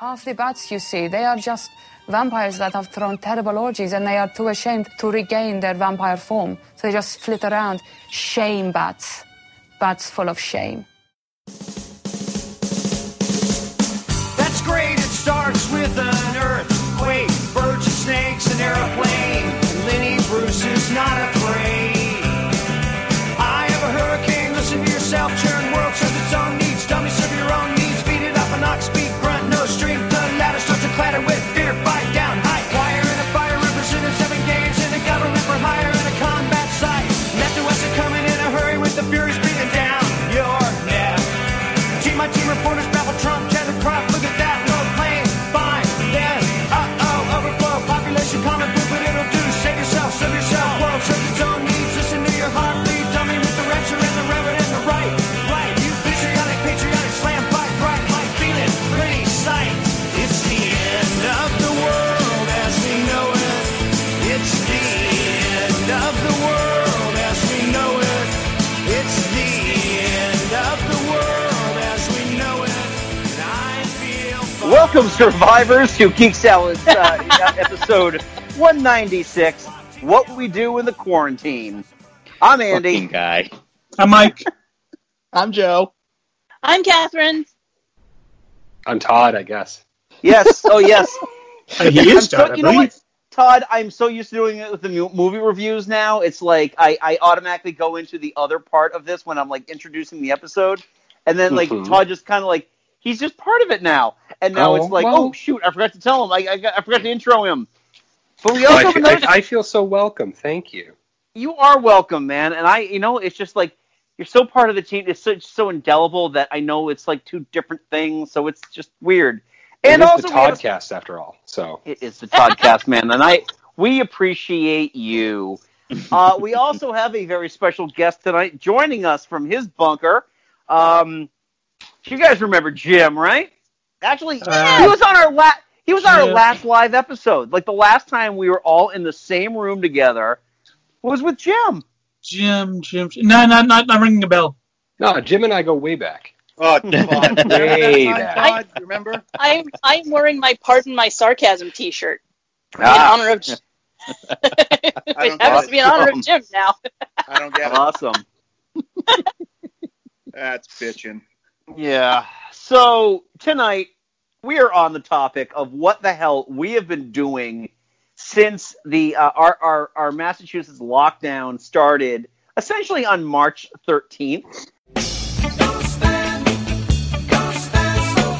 Half the bats you see, they are just vampires that have thrown terrible orgies and they are too ashamed to regain their vampire form. So they just flit around. Shame bats. Bats full of shame. That's great, it starts with an earthquake, birds and snakes, an airplane. Lenny Bruce is not afraid. Welcome, survivors, to Geek Salad's uh, episode 196. What we do in the quarantine. I'm Andy. Fucking guy. I'm Mike. I'm Joe. I'm Catherine. I'm Todd, I guess. Yes. Oh, yes. He I'm is so- Todd, I you know believe. what, Todd? I'm so used to doing it with the movie reviews now. It's like I, I automatically go into the other part of this when I'm like introducing the episode, and then like Mhm. Todd just kind of like he's just part of it now. And now Oh, it's like, well- oh shoot, I forgot to tell him. I, I, got- I forgot to intro him. But we also I, feel, I, feel so welcome. Thank you. you are welcome, man. And I, you know, it's just like you're so part of the team. It's so, it's so indelible that I know it's like two different things. So it's just weird. And it is also, the Toddcast after all. So it is the Toddcast, man, and I we appreciate you. Uh, we also have a very special guest tonight joining us from his bunker. Um, you guys remember Jim, right? Actually, Uh, he was on our la- he was on our last live episode. Like the last time we were all in the same room together was with Jim. Jim, Jim. No, not not not ringing a bell. no, Jim and I go way back. Oh, come. Way Time, back. Todd, remember? I'm I'm wearing my pardon my sarcasm T-shirt in Ah, honor of. it don't happens to be in honor of. Jim now. I don't get it. awesome. That's bitching. Yeah. So tonight we are on the topic of what the hell we have been doing since the uh, our, our our Massachusetts lockdown started, essentially on March 13th. Don't stand, don't stand so,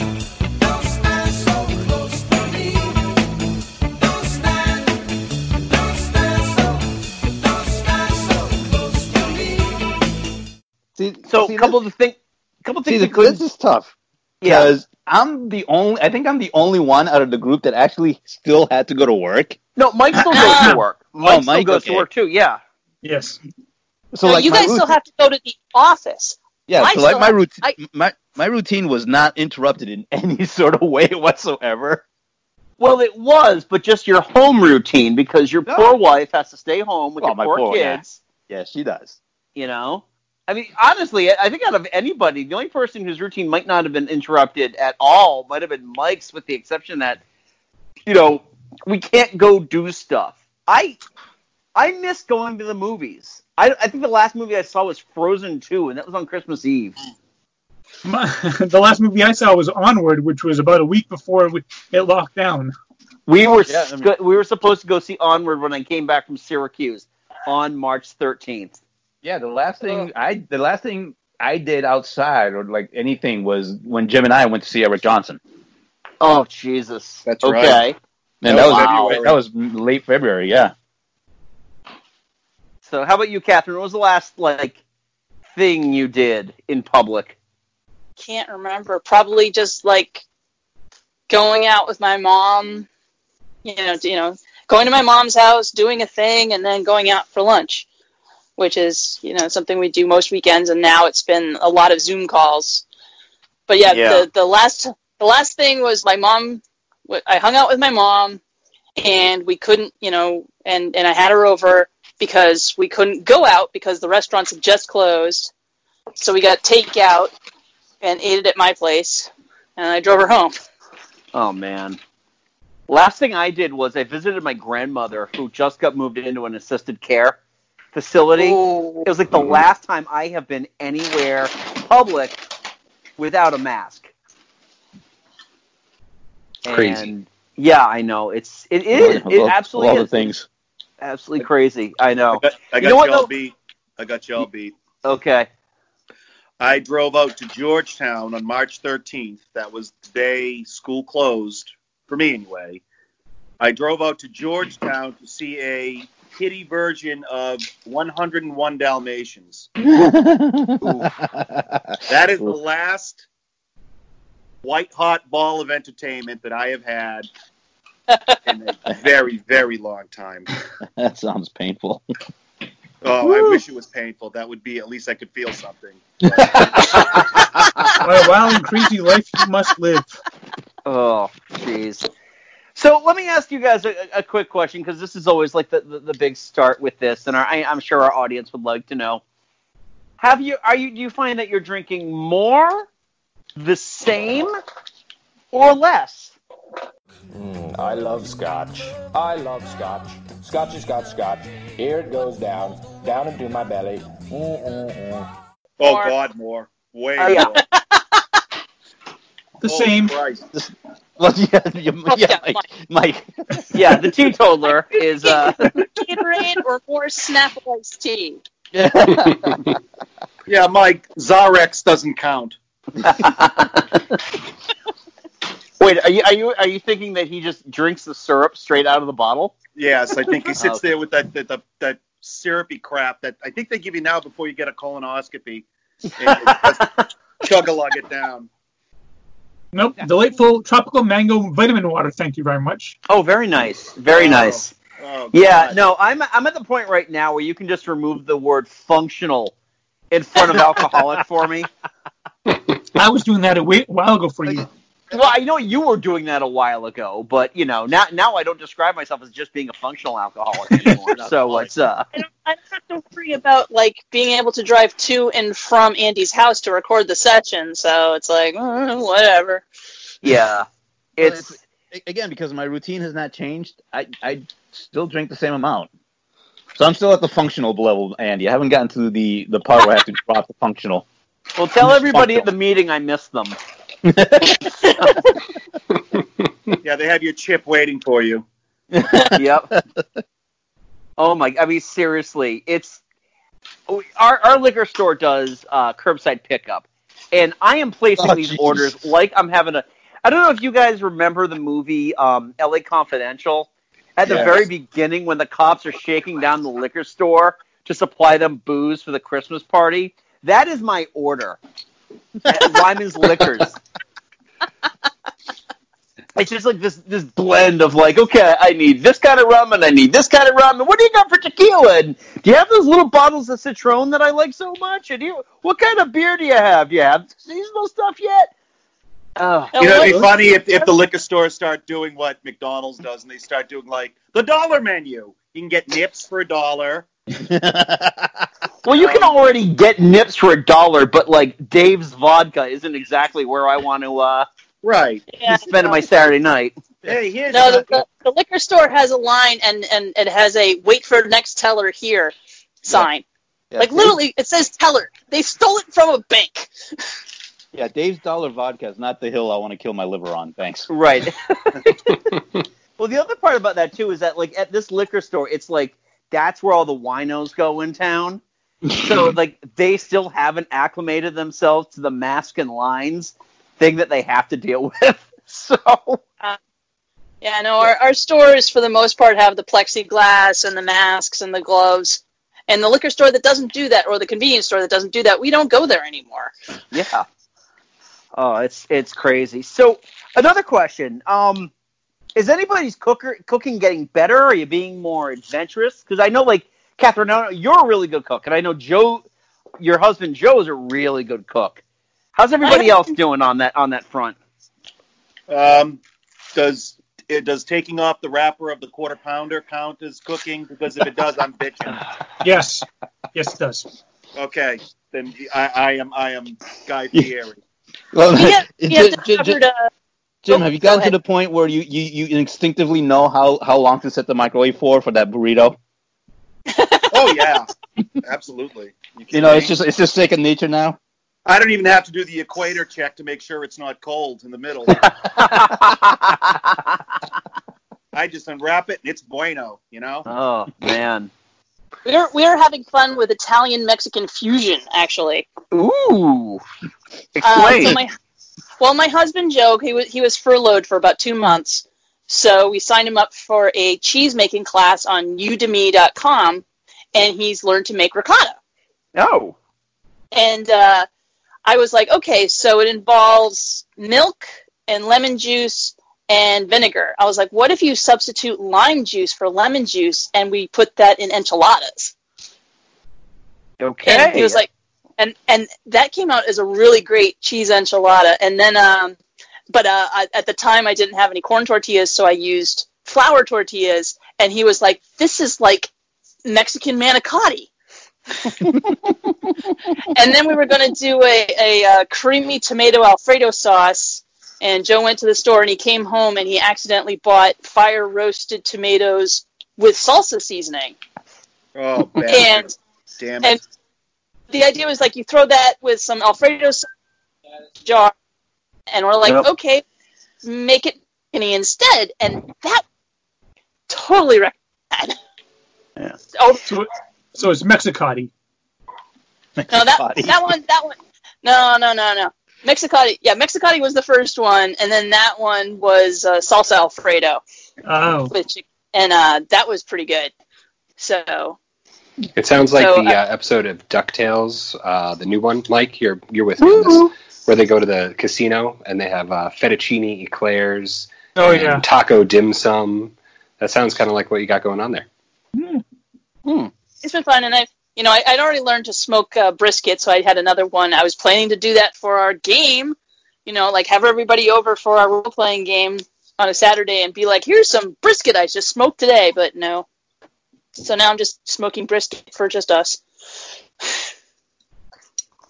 don't stand so close to me. Don't stand, don't stand so, don't stand so close to me. See, So a couple of the thing, couple of see, the, we this is tough yeah. because I'm the only. I think I'm the only one out of the group that actually still had to go to work. No, Mike still goes to work. Mike oh, still Mike, goes to work too. Yeah. Yes. So No, like you my guys still have to go to the office. Yeah, I so like my routine, I- my my routine was not interrupted in any sort of way whatsoever. Well, it was, but just your home routine because your No. poor wife has to stay home with Well, your my poor poor- yeah. kids. Yeah, she does. You know, I mean, honestly, I I think out of anybody, the only person whose routine might not have been interrupted at all might have been Mike's, with the exception that, you know, we can't go do stuff. I, I miss going to the movies. I, I think the last movie I saw was Frozen Two, and that was on Christmas Eve. My, the last movie I saw was Onward, which was about a week before we, it locked down. We oh, were Yeah, I sc- we were supposed to go see Onward when I came back from Syracuse on March thirteenth. Yeah, the last thing I the last thing I did outside or like anything was when Jim and I went to see Eric Johnson, Oh Jesus! That's okay. right. and That that, was was February. that was late February. Yeah. So, how about you, Catherine? What was the last like thing you did in public? Can't remember. Probably just like going out with my mom. You know, you know, going to my mom's house, doing a thing, and then going out for lunch, which is you know something we do most weekends. And now it's been a lot of Zoom calls. But yeah, Yeah. the the last the last thing was my mom. I hung out with my mom, and we couldn't, you know, and and I had her over because we couldn't go out because the restaurants had just closed. So we got takeout and ate it at my place, and I drove her home. Oh man. Last thing I did was I visited my grandmother who just got moved into an assisted care facility. Ooh. It was like the mm-hmm. last time I have been anywhere public without a mask. Crazy. And yeah, I know. It's it is Of it all- absolutely all is. the things. absolutely crazy. I know. I got, I you, know y'all beat. I got y'all beat. Okay. I drove out to Georgetown on March 13th. That was the day school closed, for me anyway. I drove out to Georgetown to see a kitty version of 101 Dalmatians. That is the last white hot ball of entertainment that I have had in a very, very long time. that sounds painful. Oh, I wish it was painful. That would be at least I could feel something. What a wild and crazy life you must live. Oh, jeez. So let me ask you guys a, a quick question because this is always like the, the, the big start with this, and our, I, I'm sure our audience would like to know: Have you are you do you find that you're drinking more, the same, or less? Mm, I love scotch. I love scotch. Scotchy, scotch, scotch. Here it goes down, down into my belly. Mm-mm-mm. Oh More. God, more, way Oh, yeah. more. The Holy same. Christ. Well, yeah, yeah, Oh, yeah, yeah, Mike. Mike. Yeah, the teetotaler is. Uh, Gatorade or more Snapple iced tea? Yeah, Mike, Zarex doesn't count. wait, are you are you are you thinking that he just drinks the syrup straight out of the bottle? Yes, I think he sits Okay. there with that that, that that syrupy crap that I think they give you now before you get a colonoscopy. And chug a lug it down. Nope. Delightful tropical mango vitamin water. Thank you very much. Oh, very nice, very Oh. nice. Oh, Yeah, no, I'm I'm at the point right now where you can just remove the word functional in front of alcoholic for me. I was doing that a wait- while ago for you. Well, I know you were doing that a while ago, but you know, now now I don't describe myself as just being a functional alcoholic anymore. so it's uh I don't, I don't have to worry about like being able to drive to and from Andy's house to record the session. So it's like uh, whatever. yeah. It's It's again because my routine has not changed. I I still drink the same amount, so I'm still at the functional level, Andy. I haven't gotten to the the part where I have to drop the functional. well tell everybody at the meeting I miss them. Yeah, they have your chip waiting for you. yep. Oh my! I mean, seriously, it's our our liquor store does uh, curbside pickup, and I am placing Oh, these jeez. orders like I'm having a. I don't know if you guys remember the movie um, L.A. Confidential. At the Yes. very beginning, when the cops are shaking down the liquor store to supply them booze for the Christmas party, that is my order. At Lyman's Liquors. It's just like this this blend of like, okay, I need this kind of rum and I need this kind of rum. And what do you got for tequila? And do you have those little bottles of Citron that I like so much? And do you, what kind of beer do you have? Do you have seasonal stuff yet? Oh, You know, it'd be funny if, if the liquor stores start doing what McDonald's does and they start doing like the dollar menu. You can get nips for a dollar. well, you can already get nips for a dollar, but like Dave's vodka isn't exactly where I want to uh, Right. Yeah, spend my Saturday night. Hey, here's No, the, the, the liquor store has a line and, and it has a wait for next teller here sign. Yeah, Like Dave- literally, it says teller. They stole it from a bank. Yeah, Dave's Dollar Vodka is not the hill I want to kill my liver on. Thanks. Right. well, the other part about that too is that like at this liquor store, it's like that's where all the winos go in town. So like they still haven't acclimated themselves to the mask and lines thing that they have to deal with. So Yeah, no, our, our stores for the most part have the plexiglass and the masks and the gloves. And the liquor store that doesn't do that, or the convenience store that doesn't do that, we don't go there anymore. yeah. Oh, it's it's crazy. So another question. Um is anybody's cooker cooking getting better? Are you being more adventurous? Because I know like Catherine, I you're a really good cook, and I know Joe your husband Joe is a really good cook. How's everybody else doing on that on that front? Um, does it does taking off the wrapper of the quarter pounder count as cooking? Because if it does, I'm bitching. Yes. Yes, it does. Okay, then I, I am I am Guy Fieri. Well, Yeah, j- you have to j- j- cover to Jim, have you gotten to the point where you, you, you instinctively know how, how long to set the microwave for for that burrito? Oh yeah, absolutely. You kidding know, it's just it's just second nature now. I don't even have to do the equator check to make sure it's not cold in the middle. I just unwrap it and it's bueno. You know. oh man. We're we're having fun with Italian Mexican fusion, actually. Ooh. Uh, Explain. so my, well, my husband Joe, he was he was furloughed for about two months, so we signed him up for a cheese making class on Udemy.com, and he's learned to make ricotta. oh. And uh, I was like, okay, so it involves milk and lemon juice and vinegar. I was like, what if you substitute lime juice for lemon juice and we put that in enchiladas? Okay. And he was like, and and that came out as a really great cheese enchilada. And then, um, but uh, I, at the time I didn't have any corn tortillas, so I used flour tortillas. And he was like, "This is like Mexican manicotti." and then we were going to do a, a, uh creamy tomato alfredo sauce. And Joe went to the store and he came home and he accidentally bought fire roasted tomatoes with salsa seasoning. Oh, bad. And damn and it. the idea was like you throw that with some Alfredo sauce jar, and we're like, Yep. okay, make it instead, and that totally recommend. Yeah. Oh So, so it's Mexicati. no, that that one, that one, no, no, no, no. Mexicati, yeah, Mexicati was the first one, and then that one was uh, salsa Alfredo, Oh, which and uh, that was pretty good. So It sounds like So, the uh, uh, episode of Ducktales, uh, the new one. Mike, you're you're with me this, where they go to the casino and they have uh, fettuccine eclairs, oh and yeah. taco dim sum. That sounds kind of like what you got going on there. It's been fun, and I've you know I, I'd already learned to smoke uh, brisket, so I had another one. I was planning to do that for our game, you know, like have everybody over for our role playing game on a Saturday and be like, "Here's some brisket I just smoked today," but no. So now I'm just smoking brisket for just us.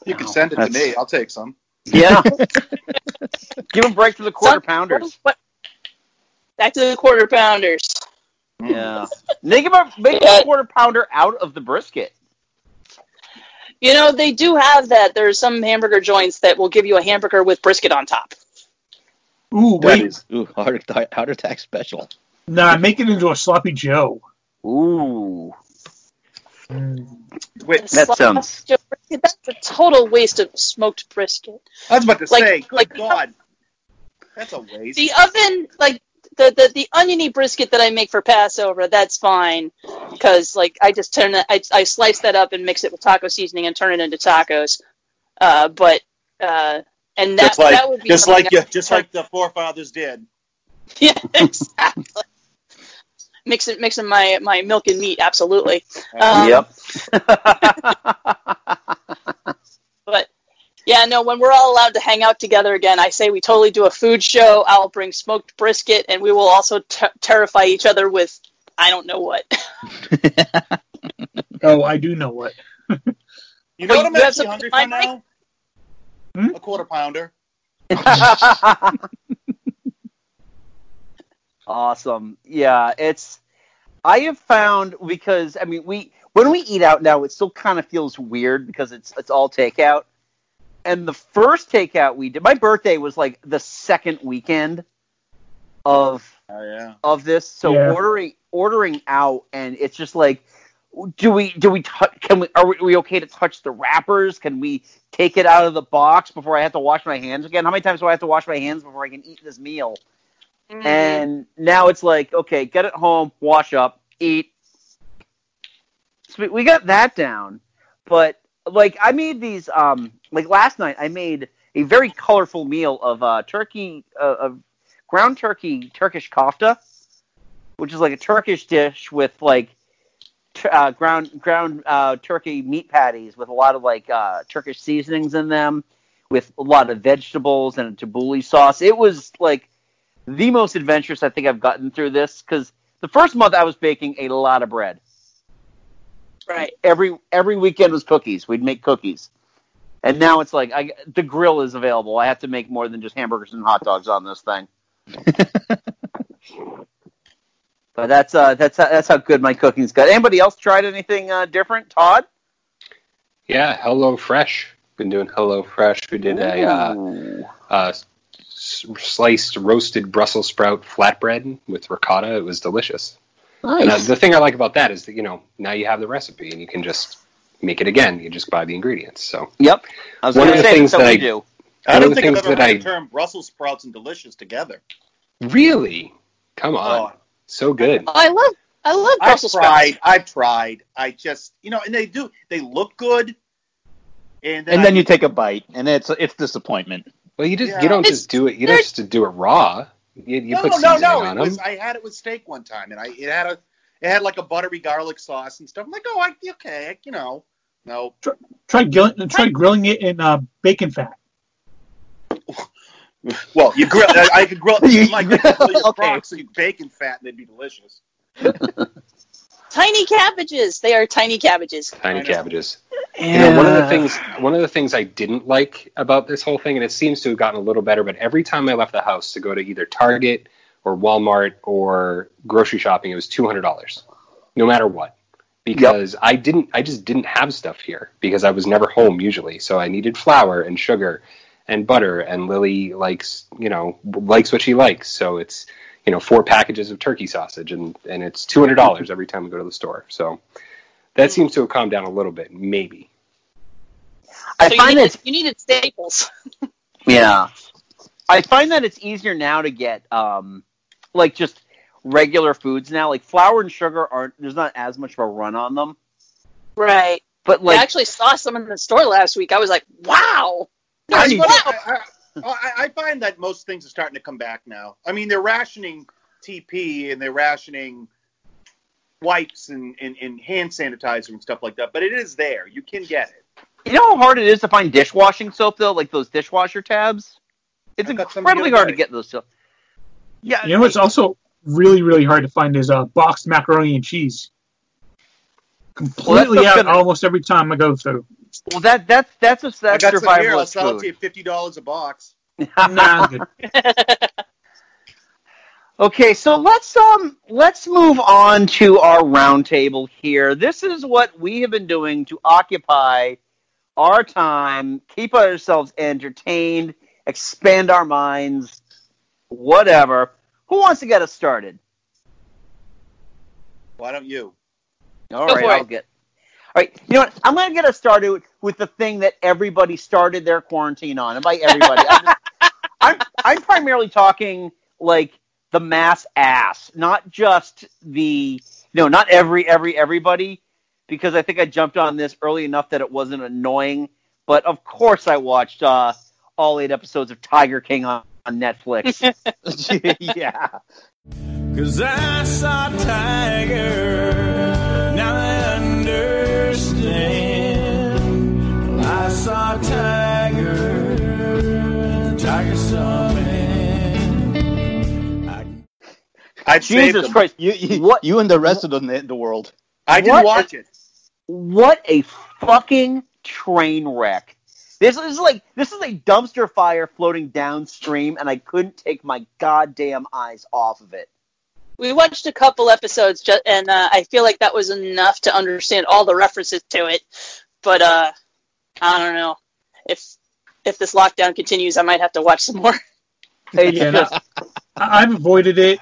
You can send it to me. I'll take some. Yeah. Give a break to the quarter Son- pounders. What? Back to the quarter pounders. Yeah. Make a make Yeah. a quarter pounder out of the brisket. You know they do have that. There's some hamburger joints that will give you a hamburger with brisket on top. Ooh, That wait. is ooh, heart, heart attack special. Nah, make it into a sloppy Joe. Ooh. Wait, That sounds- Joe brisket, That's a total waste of smoked brisket. I was about to Like- say, good like- God, that's a waste. The oven, like the, the the oniony brisket that I make for Passover, that's fine because like I just turn that I, I slice that up and mix it with taco seasoning and turn it into tacos. Uh, but uh, and that just like, that would be just like you, just like the forefathers did. yeah exactly. Mixing mixing my my milk and meat absolutely. Um, yep. But yeah, no, when we're all allowed to hang out together again, I say we totally do a food show. I'll bring smoked brisket, and we will also ter- terrify each other with I don't know what. Oh, I do know what. You know Wait, what I'm have actually hungry for now? Hmm? A quarter pounder. awesome. Yeah, it's. I have found because I mean we when we eat out now, it still kind of feels weird because it's it's all takeout. And the first takeout we did, my birthday was like the second weekend of Oh yeah. of this. So Yeah. ordering ordering out, and it's just like, do we do we tou- can we are we, are we okay to touch the wrappers? Can we take it out of the box before I have to wash my hands again? How many times do I have to wash my hands before I can eat this meal? Mm-hmm. And now it's like, okay, get it home, wash up, eat. So we- we got that down, but like I made these um like last night I made a very colorful meal of uh turkey uh, of ground turkey Turkish kofta, which is like a Turkish dish with like uh, ground ground uh, turkey meat patties with a lot of like uh, Turkish seasonings in them, with a lot of vegetables and a tabbouleh sauce. It was like the most adventurous I think I've gotten through this because the first month I was baking a lot of bread. Right. Every every weekend was cookies. We'd make cookies, and now it's like I, the grill is available. I have to make more than just hamburgers and hot dogs on this thing. But that's uh that's that's how good my cooking's got. Anybody else tried anything uh, different? Todd? Yeah, Hello Fresh. Been doing Hello Fresh. We did a uh, uh, sliced roasted Brussels sprout flatbread with ricotta. It was delicious. And uh, the thing I like about that is that you know now you have the recipe and you can just make it again. You just buy the ingredients. So Yep. I was One going of the say things that's that we I- do. I don't think I've things ever that heard I- the term Brussels sprouts and delicious together. really, come on, Oh, so good. I love I love I've Brussels tried. sprouts. I've tried. I just, you know, and they do. They look good. And then, And then I- you take a bite, and it's it's disappointment. Well, you just Yeah. you don't It's- just do it. You don't just do it raw. You, you no, put no, seasoning no. It was. I had it with steak one time, and I it had a it had like a buttery garlic sauce and stuff. I'm like, oh, I, okay, you know, no. Try grilling, try grilling it in uh, bacon fat. Well, you grill. I, I could grill. You- You might grill your okay. crocs and bacon fat, and they'd be delicious. Tiny cabbages. They are tiny cabbages. Tiny I know. cabbages. You know, one of the things one of the things I didn't like about this whole thing, and it seems to have gotten a little better, but every time I left the house to go to either Target or Walmart or grocery shopping, it was two hundred dollars, no matter what. Because I didn't, I just didn't have stuff here because I was never home usually, so I needed flour and sugar and butter, and Lily likes, you know, likes what she likes, so it's, you know, four packages of turkey sausage, and and it's two hundred dollars every time we go to the store, so. That seems to have calmed down a little bit, maybe. I so you find needed, that you needed staples. yeah, I find that it's easier now to get um like just regular foods now. Like flour and sugar aren't. There's not as much of a run on them. Right. But I actually saw some in the store last week. I was like, wow. No, it's Tiny- Wow. I, I, I- I find that most things are starting to come back now. I mean, they're rationing TP and they're rationing wipes and, and, and hand sanitizer and stuff like that, but it is there. You can get it. you know how hard it is to find dishwashing soap though, like those dishwasher tabs. It's I got some incredibly hard to get those. Stuff. Yeah, You know what's also really, really hard to find is uh, boxed macaroni and cheese. Completely stuff's out gonna- almost every time I go through. Well that that's that's a I that's got some here. I'll sell it to you fifty dollars a box. Nah, Okay, so let's um let's move on to our roundtable here. This is what we have been doing to occupy our time, keep ourselves entertained, expand our minds, whatever. Who wants to get us started? Why don't you? All Go right, for I'll it. get. All right, you know what? I'm going to get us started with the thing that everybody started their quarantine on, and by everybody, I'm, just, I'm I'm primarily talking like the mass ass, not just the no, not every every everybody, because I think I jumped on this early enough that it wasn't annoying. But of course, I watched uh, all eight episodes of Tiger King on, on Netflix. yeah. Cause I saw Tiger, now I understand. I saw Tiger, Tiger saw. I I'd Jesus. Christ! You, you, What- you and the rest of the, the world. I didn't What watch it. What a fucking train wreck. This is like this is a dumpster fire floating downstream, and I couldn't take my goddamn eyes off of it. We watched a couple episodes, ju- and uh, I feel like that was enough to understand all the references to it. But uh, I don't know if if this lockdown continues, I might have to watch some more. It's Yeah, I- I've avoided it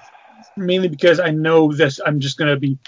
mainly because I know this. I'm just going to be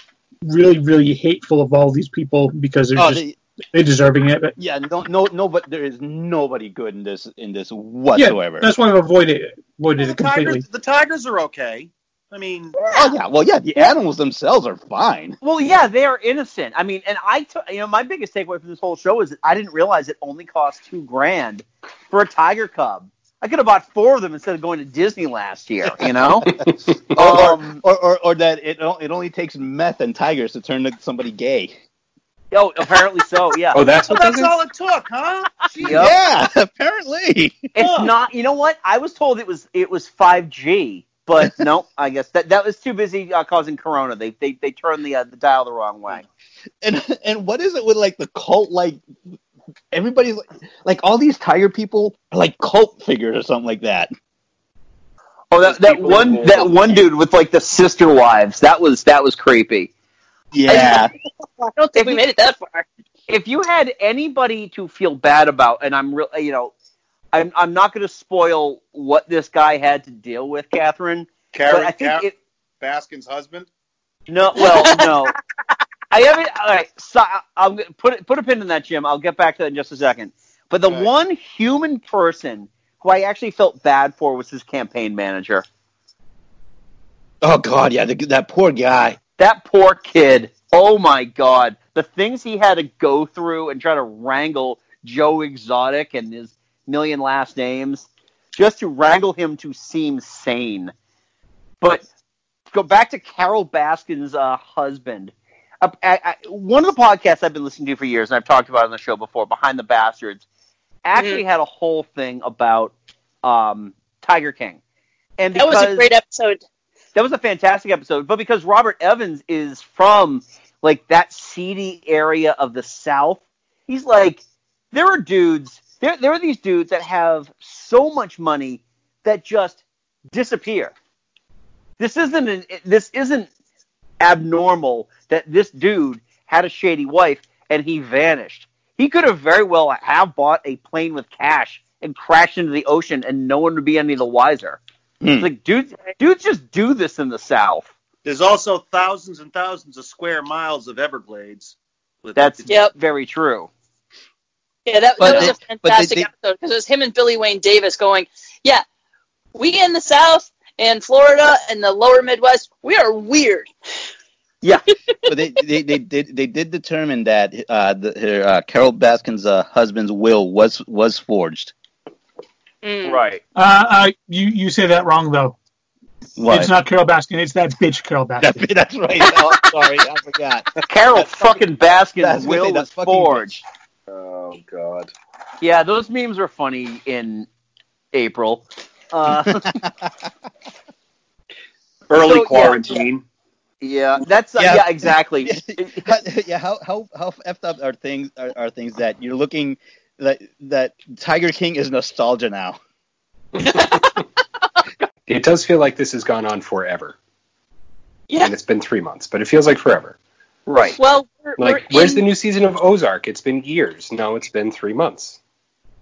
really, really hateful of all these people because they're Oh, just they- they're deserving it. But yeah, no, no, no, but there is nobody good in this in this whatsoever. yeah, whatsoever. that's why I've avoided it, avoided the it completely. tigers, the tigers are okay. I mean, oh yeah, well yeah, the animals themselves are fine. well, yeah, they are innocent. I mean, and I, t- you know, my biggest takeaway from this whole show is that I didn't realize it only cost two grand for a tiger cub. I could have bought four of them instead of going to Disney last year. You know, um, Or, or, or that it it only takes meth and tigers to turn somebody gay. oh, apparently so. Yeah, Oh, that's so what that's all it took, huh? Yep. Yeah, apparently. It's Huh. not. You know what? I was told it was it was 5G, but no. I guess that that was too busy uh, causing corona. They they they turned the uh, the dial the wrong way. And and what is it with like the cult like everybody's like, like all these tiger people are like cult figures or something like that. Oh, that, that one that one dude with like the sister wives. That was that was creepy. Yeah. I don't think we made it that far. If you had anybody to feel bad about, and I'm real, you know, I'm I'm not going to spoil what this guy had to deal with, Catherine. Karen, I think Karen it. Baskin's husband. No, well, no. I haven't. All right, so I'll get- put put a pin in that, Jim. I'll get back to that in just a second. But the Right. one human person who I actually felt bad for was his campaign manager. Oh God, yeah, the, that poor guy. That poor kid. Oh my God, the things he had to go through and try to wrangle Joe Exotic and his million last names just to wrangle him to seem sane. But go back to Carole Baskin's uh, husband. Uh, I, I, one of the podcasts I've been listening to for years, and I've talked about on the show before, Behind the Bastards, actually had a whole thing about um, Tiger King. And That was a great episode. that was a fantastic episode. But because Robert Evans is from like that seedy area of the South, he's like, there are dudes, there, there are these dudes that have so much money that just disappear. This isn't an, this isn't abnormal that this dude had a shady wife and he vanished. He could have very well have bought a plane with cash and crashed into the ocean and no one would be any the wiser. It's like dudes, dudes just do this in the South. There's also thousands and thousands of square miles of Everglades. With That's Yep. very true. Yeah, that, But that was they- a but they- fantastic they- episode because it was him and Billy Wayne Davis going, "Yeah, we in the South and Florida and the Lower Midwest, we are weird." Yeah, but they, they, they did they did determine that uh, the, her, uh, Carole Baskin's uh, husband's will was was forged. Mm. right. Uh, uh, you you say that wrong though. What? It's not Carole Baskin. It's that bitch Carole That- Baskin. that's right. Oh, sorry, I forgot. Carole fucking Baskin's will was fucking forged. Oh God. Yeah, those memes are funny in April. Uh, Early So, yeah. quarantine. yeah, that's uh, yeah. Yeah. exactly. yeah, how how how effed up are things are, are things that you're looking that that Tiger King is nostalgia now. It does feel like this has gone on forever, Yeah. and it's been three months, but it feels like forever. right. Well, we're, Like, we're where's in, the new season of Ozark? It's been years. No, it's been three months.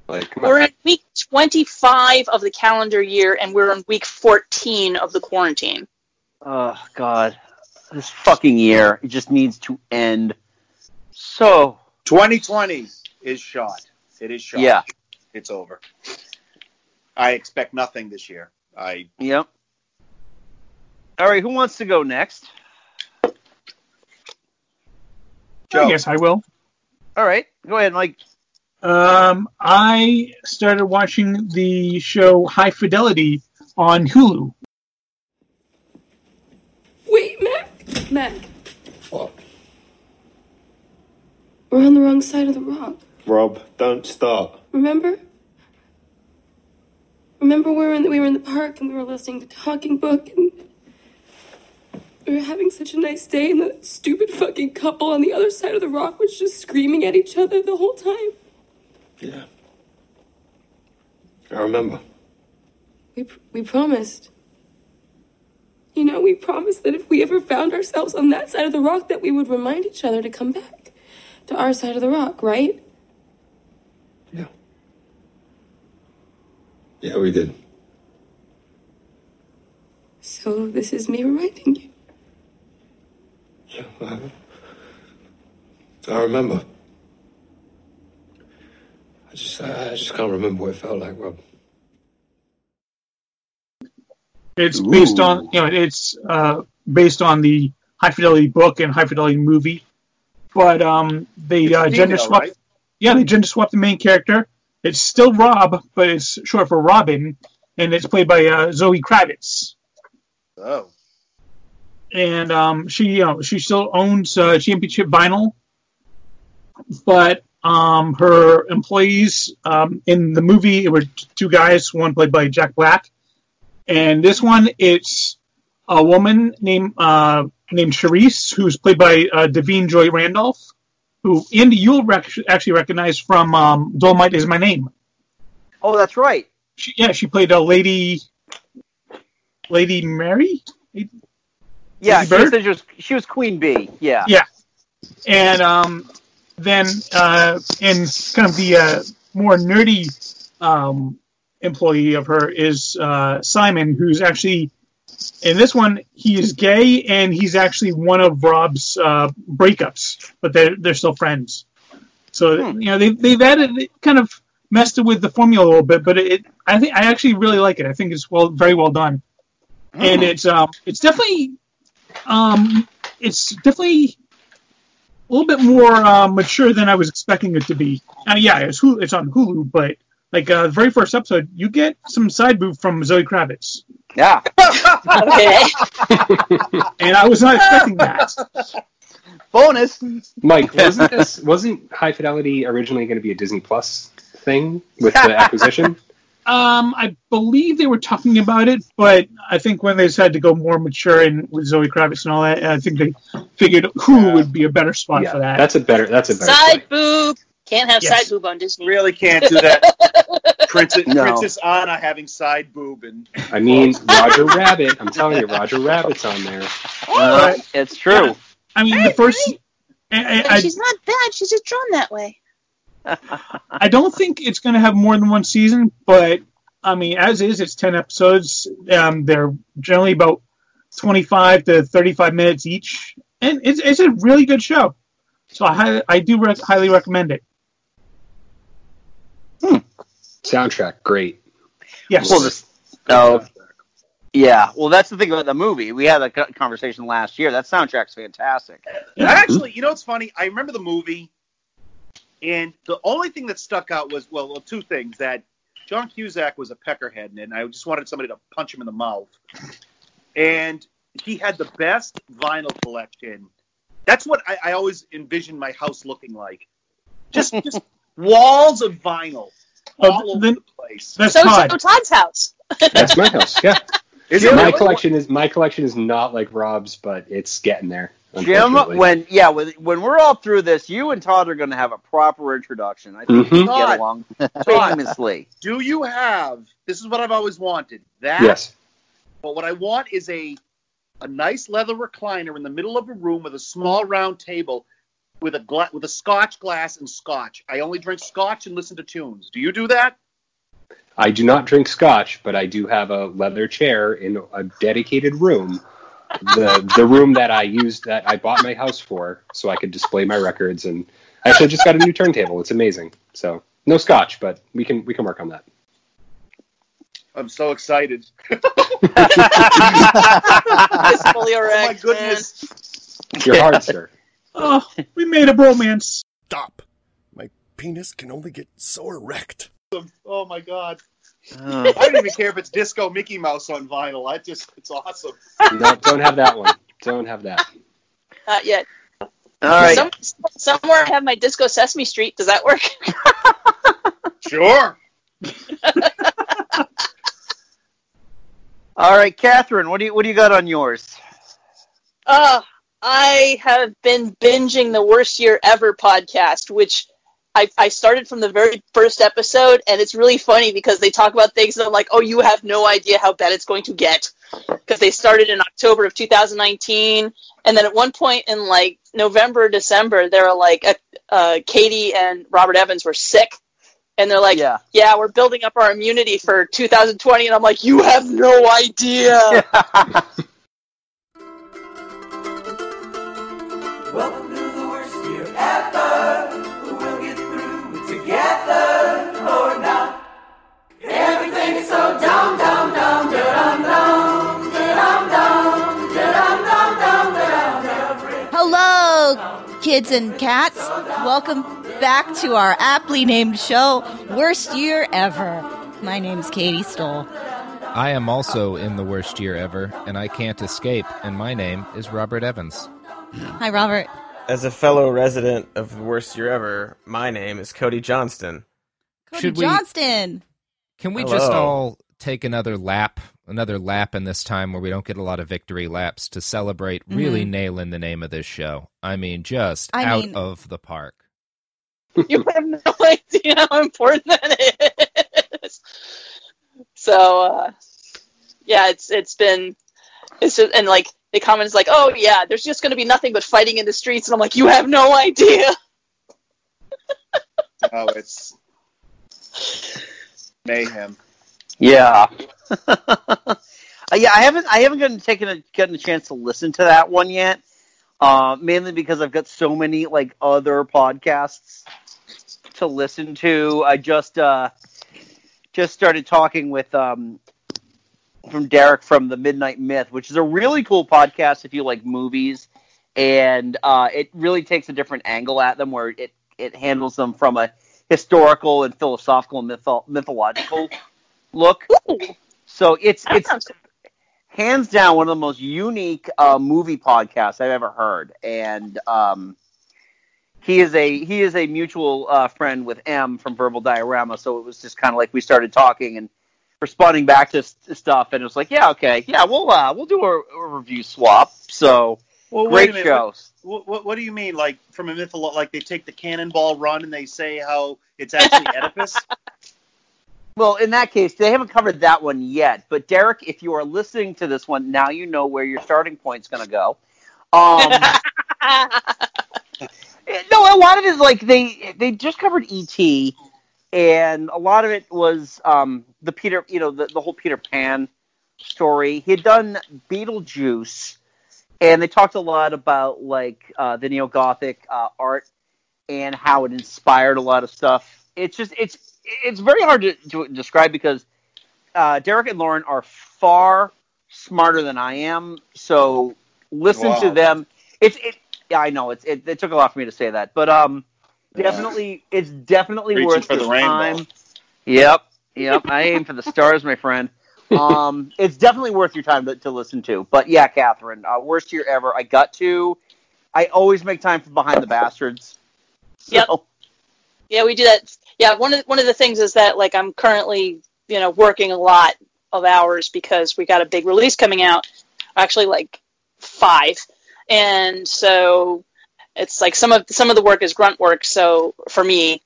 Like, come. We're in week 25 of the calendar year, and we're in week 14 of the quarantine. Oh God, this fucking year it just needs to end. So 2020 is shot. It is shot. yeah, It's over. I expect nothing this year. I yep. All right, who wants to go next? I Joe. guess I will. All right, go ahead, Mike. Um, I started watching the show High Fidelity on Hulu. Wait, Mac! Mac, What? we're on the wrong side of the rock. Rob, don't start. Remember? Remember we were in the, we were in the park and we were listening to Talking Book and we were having such a nice day and the stupid fucking couple on the other side of the rock was just screaming at each other the whole time. Yeah. I remember. We pr- we promised. You know, we promised that if we ever found ourselves on that side of the rock that we would remind each other to come back to our side of the rock, right? Yeah. Yeah, we did. So this is me reminding you. Yeah, I, I remember. I just, I, I just can't remember what it felt like, Rob. It's based on you know it's uh, based on the High Fidelity book and High Fidelity movie, but um, they It's uh, female, gender swapped. right? Yeah, they gender swapped the main character. It's still Rob, but it's short for Robin, and it's played by uh, Zoe Kravitz. oh and um, she you know she still owns uh, championship vinyl, but um, her employees um, in the movie it were two guys, one played by Jack Black, and this one it's a woman named uh, named Cherise who's played by uh, Da'Vine Joy Randolph, who Andy you'll rec- actually recognize from um, Dolemite is my name. Oh, that's right. She, yeah, she played a lady. Lady Mary. Yeah, she was, she was Queen Bee. Yeah. Yeah. And um, then uh, in kind of the uh, more nerdy um, employee of her is uh, Simon, who's actually in this one he is gay and he's actually one of Rob's uh, breakups, but they're they're still friends. So you know they they've added kind of messed it with the formula a little bit, but it I think I actually really like it. I think it's well very well done, and it's um it's definitely um it's definitely a little bit more uh, mature than I was expecting it to be. Uh, yeah, it's Hulu, it's on Hulu, but like uh, the very first episode, you get some side boob from Zoe Kravitz, Yeah. Okay. and I was not expecting that. Bonus. Mike, wasn't this wasn't High Fidelity originally going to be a Disney Plus thing with the acquisition? Um, I believe they were talking about it, but I think when they decided to go more mature and with Zoe Kravitz and all that, I think they figured Hulu would be a better spot yeah, for that. that's a better that's a better Side play. boob. Can't have Yes. side boob on Disney. Really can't do that. Princess, No. Princess Anna having side boob and I mean, Roger Rabbit. I'm telling you, Roger Rabbit's on there. Uh, it's true. I mean, the first. I, I, I, she's not bad. She's just drawn that way. I don't think it's going to have more than one season, but I mean, as is, it's ten episodes. Um, they're generally about twenty-five to thirty-five minutes each, and it's it's a really good show. So I I do rec- highly recommend it. Soundtrack, great. Yes. Well, this. Oh. Yeah. Well, that's the thing about the movie. We had a conversation last year. That soundtrack's fantastic. Actually, you know what's funny? I remember the movie, and the only thing that stuck out was well, well, two things that John Cusack was a peckerhead, and I just wanted somebody to punch him in the mouth. And he had the best vinyl collection. That's what I, I always envisioned my house looking like. Just, just walls of vinyl Oh, all over then- the place. That's So, Todd. so Todd's house. That's my house. Yeah. Is Jim, My really? collection is my collection is not like Rob's, but it's getting there. Jim, when yeah, when, when we're all through this, you and Todd are going to have a proper introduction. I think we Mhm. get Todd. along Todd. famously. Do you have? This is what I've always wanted. That yes, But what I want is a a nice leather recliner in the middle of a room with a small round table with a gla- with a scotch glass and scotch. I only drink scotch and listen to tunes. Do you do that? I do not drink scotch, but I do have a leather chair in a dedicated room. The the room that I used that I bought my house for, so I could display my records. And I actually just got a new turntable. It's amazing. So no scotch, but we can we can work on that. I'm so excited. It's fully Oh my goodness. You're hard, sir. Oh, we made a bromance. Stop. My penis can only get so erect. Oh my god. Uh, I don't even care if it's Disco Mickey Mouse on vinyl. I just it's awesome. No, don't have that one. Don't have that. Not yet. all right. Some, somewhere I have my Disco Sesame Street. Does that work? Sure. All right, Catherine, what do you what do you got on yours? Uh, I have been binging the Worst Year Ever podcast, which I, I started from the very first episode, and it's really funny because they talk about things and I'm like, oh, you have no idea how bad it's going to get. Because they started in October of 2019, and then at one point in like November, December, they were like, uh, uh, Katie and Robert Evans were sick. And they're like, Yeah. yeah, we're building up our immunity for 2020. And I'm like, you have no idea. Welcome to the worst year ever together or not. Everything is so dumb, dumb, dumb, da-dum, dumb, da-dum, dumb, dumb, dumb. Hello, kids and cats. Welcome back to our aptly named show, Worst Year Ever. My name's Katie Stoll. I am also in the worst year ever, and I can't escape, and my name is Robert Evans. Hi, Robert. As a fellow resident of the worst year ever, my name is Cody Johnston. Cody Should we- Johnston. Can we Hello. just all take another lap, another lap in this time where we don't get a lot of victory laps to celebrate really Mhm. nailing the name of this show? I mean, just I out mean- of the park. you have no idea how important that is. So, uh, yeah, it's it's been it's just, and like they comment like, oh yeah, there's just going to be nothing but fighting in the streets, and I'm like, you have no idea. Oh, it's mayhem. Yeah. Yeah, I haven't I haven't gotten taken a, gotten a chance to listen to that one yet. Uh, mainly because I've got so many like other podcasts to listen to. I just uh, just started talking with um, from Derek from the Midnight Myth, which is a really cool podcast if you like movies, and uh, it really takes a different angle at them, where it it handles them from a historical and philosophical and mytho- mythological look. So it's it's hands down one of the most unique uh, movie podcasts I've ever heard, and um, he is a he is a mutual uh, friend with M from Verbal Diorama. So it was just kind of like we started talking and responding back to, stuff, and it was like, yeah, okay, yeah, we'll uh, we'll do a, a review swap. So Well, wait great a minute. show. What, what, what do you mean? Like from a mytholo- like they take the cannonball run and they say how it's actually Oedipus? Well, in that case, they haven't covered that one yet. But Derek, if you are listening to this one, now you know where your starting point's going to go. Um, no, a lot of it is like they they just covered ET, and a lot of it was um, the Peter, you know, the, the whole Peter Pan story. He had done Beetlejuice, and they talked a lot about like uh, the neo Gothic uh, art and how it inspired a lot of stuff. It's just it's it's very hard to, to describe because uh, Derek and Lauren are far smarter than I am. So listen to them. It's it. Yeah, I know it's it, it took a lot for me to say that, but um, definitely it's definitely worth for your the rainbow. time. Yep, yep. I aim for the stars, my friend. Um, it's definitely worth your time to, to listen to. But yeah, Catherine, uh, worst year ever. I got to. I always make time for Behind the Bastards. Yep. Yeah, we do that. Yeah, one of the, one of the things is that like I'm currently you know working a lot of hours because we got a big release coming out. Actually, like five, and so it's like some of some of the work is grunt work. So for me,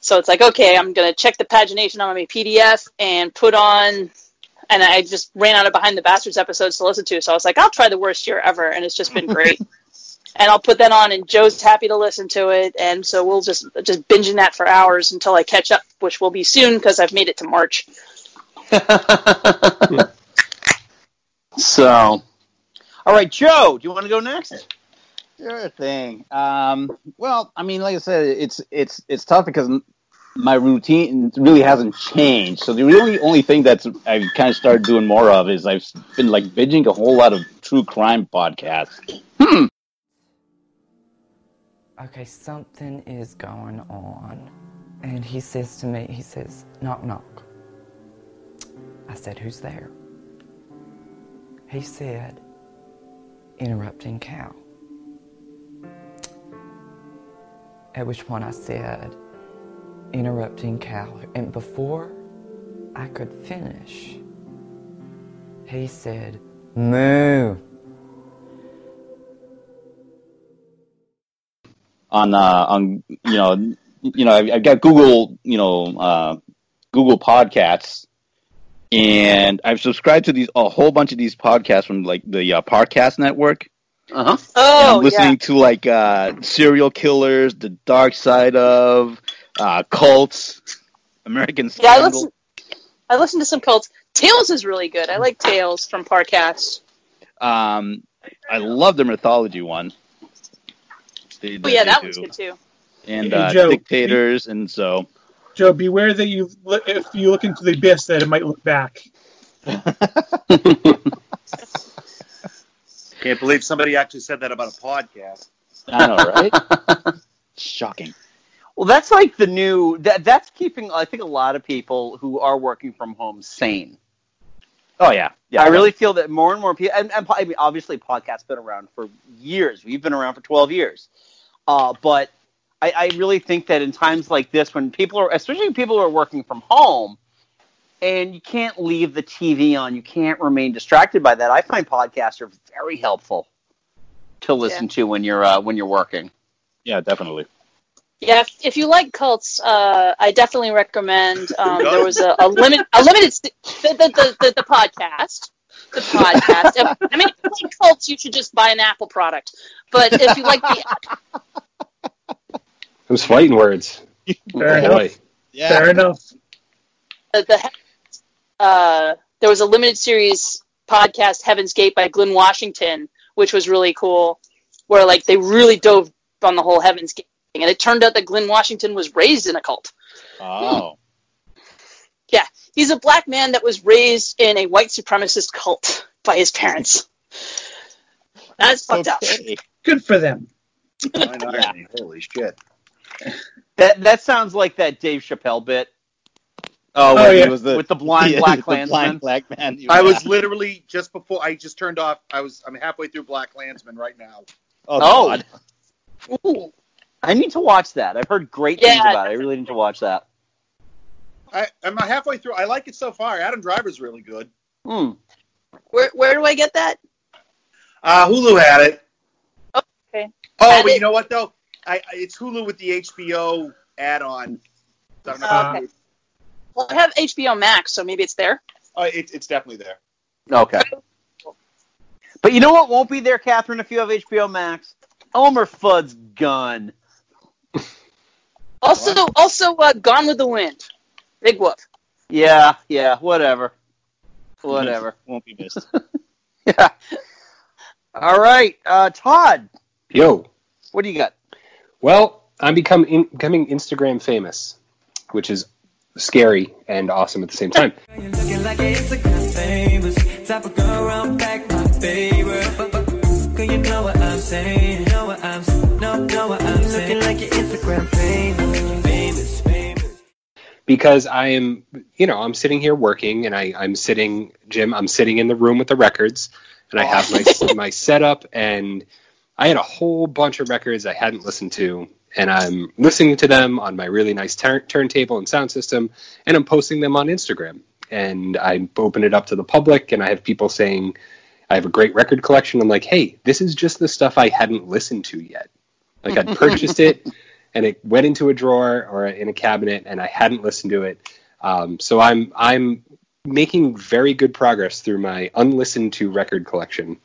so it's like okay, I'm gonna check the pagination on my PDF and put on. And I just ran out of Behind the Bastards episodes to listen to, so I was like, I'll try the worst year ever, and it's just been great. and I'll put that on, and Joe's happy to listen to it, and so we'll just just binging that for hours until I catch up, which will be soon because I've made it to March. So, all right, Joe, do you want to go next? Sure thing. Um, well, I mean, like I said, it's it's it's tough because my routine really hasn't changed. So the really only thing that's I've kind of started doing more of is I've been like binging a whole lot of true crime podcasts. okay, something is going on. And he says to me, he says, knock, knock. I said, who's there? He said, interrupting cow. At which point I said, interrupting Cal. And before I could finish, he said, moo. on uh, on you know you know I've, got Google you know uh, Google Podcasts, and I've subscribed to these a whole bunch of these podcasts from like the uh, Parcast Network. Uh huh. Oh, I'm listening to like uh, serial killers, the dark side of uh, cults, American Yeah, I Scandal. listen. I listen to some cults. Tales is really good. I like Tales from Parcast. Um, I love the mythology one. They- Oh yeah, that do. one's good too. And Hey, uh, Joe, dictators, and so Joe, beware that you if you look into the abyss, that it might look back. Can't believe somebody actually said that about a podcast. I know, right? Shocking. Well, that's like the new. That that's keeping. I think a lot of people who are working from home sane. Oh yeah, yeah. I really feel that more and more people, and, and I mean, obviously, podcasts been around for years. We've been around for twelve years, uh, but I, I really think that in times like this, when people are, especially people who are working from home, and you can't leave the TV on, you can't remain distracted by that. I find podcasts are very helpful to listen to when you're uh, when you're working. Yeah, definitely. Yeah, if, if you like cults, uh, I definitely recommend. Um, there was a, a limit, a limited, st- the, the, the, the, the podcast. the podcast. If- I mean, if you like cults, you should just buy an Apple product. But if you like the Those fighting words. Fair Oh, enough. boy. Fair enough. the, the uh, there was a limited series podcast, Heaven's Gate by Glynn Washington, which was really cool, where like they really dove on the whole Heaven's Gate thing, and it turned out that Glynn Washington was raised in a cult. Oh. Yeah, he's a black man that was raised in a white supremacist cult by his parents. That's fucked up. Good for them. Fine irony. Holy shit. That that sounds like that Dave Chappelle bit. Oh, Oh, yeah. he was the, With the blind yeah, black the Klansman. blind black man. I was literally just before I just turned off. I was I'm halfway through Black Klansman right now. Oh, Ooh. I need to watch that. I've heard great things about it. I really need to watch that. I, I'm halfway through. I like it so far. Adam Driver's really good. Hmm. Where where do I get that? Uh, Hulu had it. Okay. Oh, Had but it? you know what though? I, I it's Hulu with the HBO add-on. I don't know. Oh, okay. Well, I have HBO Max, so maybe it's there. Uh, it, it's definitely there. Okay. But you know what won't be there, Catherine, if you have HBO Max? Elmer Fudd's gun. Also, also, uh, Gone with the Wind. Big whoop. Yeah, yeah, whatever. Whatever. Won't be missed. yeah. All right, uh, Todd, Yo. what do you got? Well, I'm become in, becoming Instagram famous, which is scary and awesome at the same time. Looking like an Instagram famous type of girl around back, my favorite. But, but, girl, you know what I'm saying? Know what I'm, know, know what I'm saying? Looking like you're Instagram famous, famous, famous. because I am, you know, I'm sitting here working, and I, I'm sitting, Jim, I'm sitting in the room with the records, and I have my oh. my setup, and I had a whole bunch of records I hadn't listened to, and I'm listening to them on my really nice tur- turntable and sound system, and I'm posting them on Instagram, and I open it up to the public, and I have people saying. I have a great record collection. I'm like, hey, this is just the stuff I hadn't listened to yet. Like I'd purchased it, and it went into a drawer or in a cabinet, and I hadn't listened to it. Um, so I'm I'm making very good progress through my unlistened to record collection,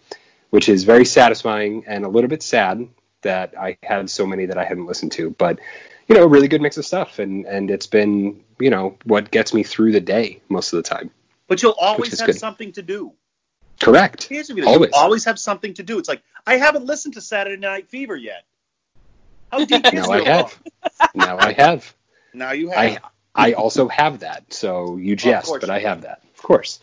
which is very satisfying and a little bit sad that I had so many that I hadn't listened to. But you know, a really good mix of stuff, and and it's been you know what gets me through the day most of the time. But you'll always have good. something to do. Correct. Here's the deal. Always. You always have something to do. It's like I haven't listened to Saturday Night Fever yet. How deep is Now I have. now I have. Now you have. I I also have that. So you jest, course but I have that, of course.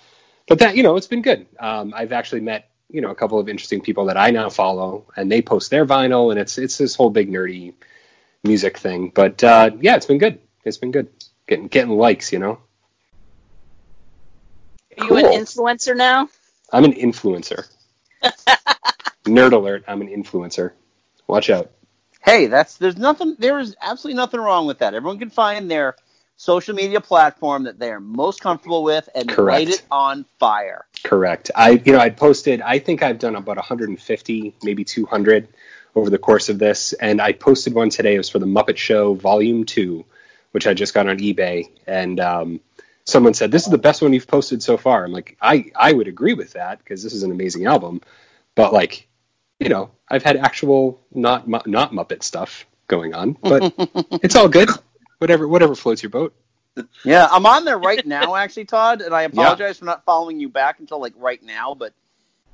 But that you know, it's been good. Um, I've actually met you know a couple of interesting people that I now follow, and they post their vinyl, and it's it's this whole big nerdy music thing. But uh, yeah, it's been good. It's been good. Getting getting likes, you know. Are you an influencer now? I'm an influencer. Nerd alert! I'm an influencer. Watch out. Hey, that's there's nothing. There is absolutely nothing wrong with that. Everyone can find their social media platform that they are most comfortable with and Correct. light it on fire. Correct. I you know I posted. I think I've done about 150, maybe 200 over the course of this, and I posted one today. It was for the Muppet Show Volume Two, which I just got on eBay, and um, someone said this is the best one you've posted so far. I'm like, I I would agree with that because this is an amazing album, but like, you know, I've had actual not not Muppet stuff going on, but it's all good. Whatever whatever floats your boat. Yeah, I'm on there right now, actually, Todd, and I apologize for not following you back until like right now. But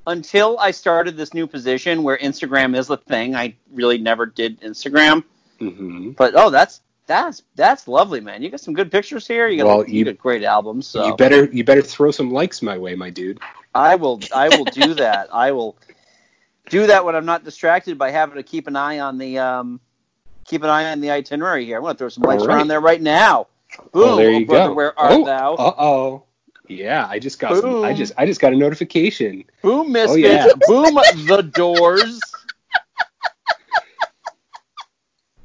until I started this new position where Instagram is the thing, I really never did Instagram. Mm-hmm. But oh, that's that's that's lovely, man. You got some good pictures here. You got, Well, you, you- got great albums. So You better you better throw some likes my way, my dude. I will I will do that. I will do that when I'm not distracted by having to keep an eye on the um keep an eye on the itinerary here. I'm gonna throw some lights All right. around there right now. Boom, Oh, there you brother, go. where art oh, thou? Uh oh. Yeah, I just got. Some, I just. I just got a notification. Boom, misfits. Oh, yeah. Boom, the doors.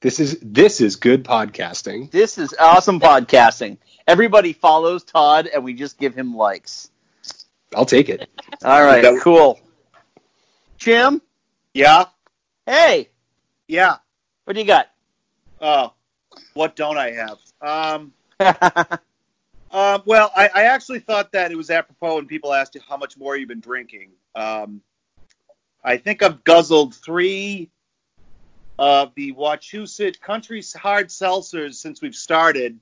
This is this is good podcasting. This is awesome podcasting. Everybody follows Todd, and we just give him likes. I'll take it. All right, That- cool. Jim, Yeah. hey, Yeah. what do you got? Oh, what don't I have? Um, Uh, well, I, I actually thought that it was apropos when people asked you how much more you've been drinking. Um, I think I've guzzled three of the Wachusett Country Hard Seltzers since we've started.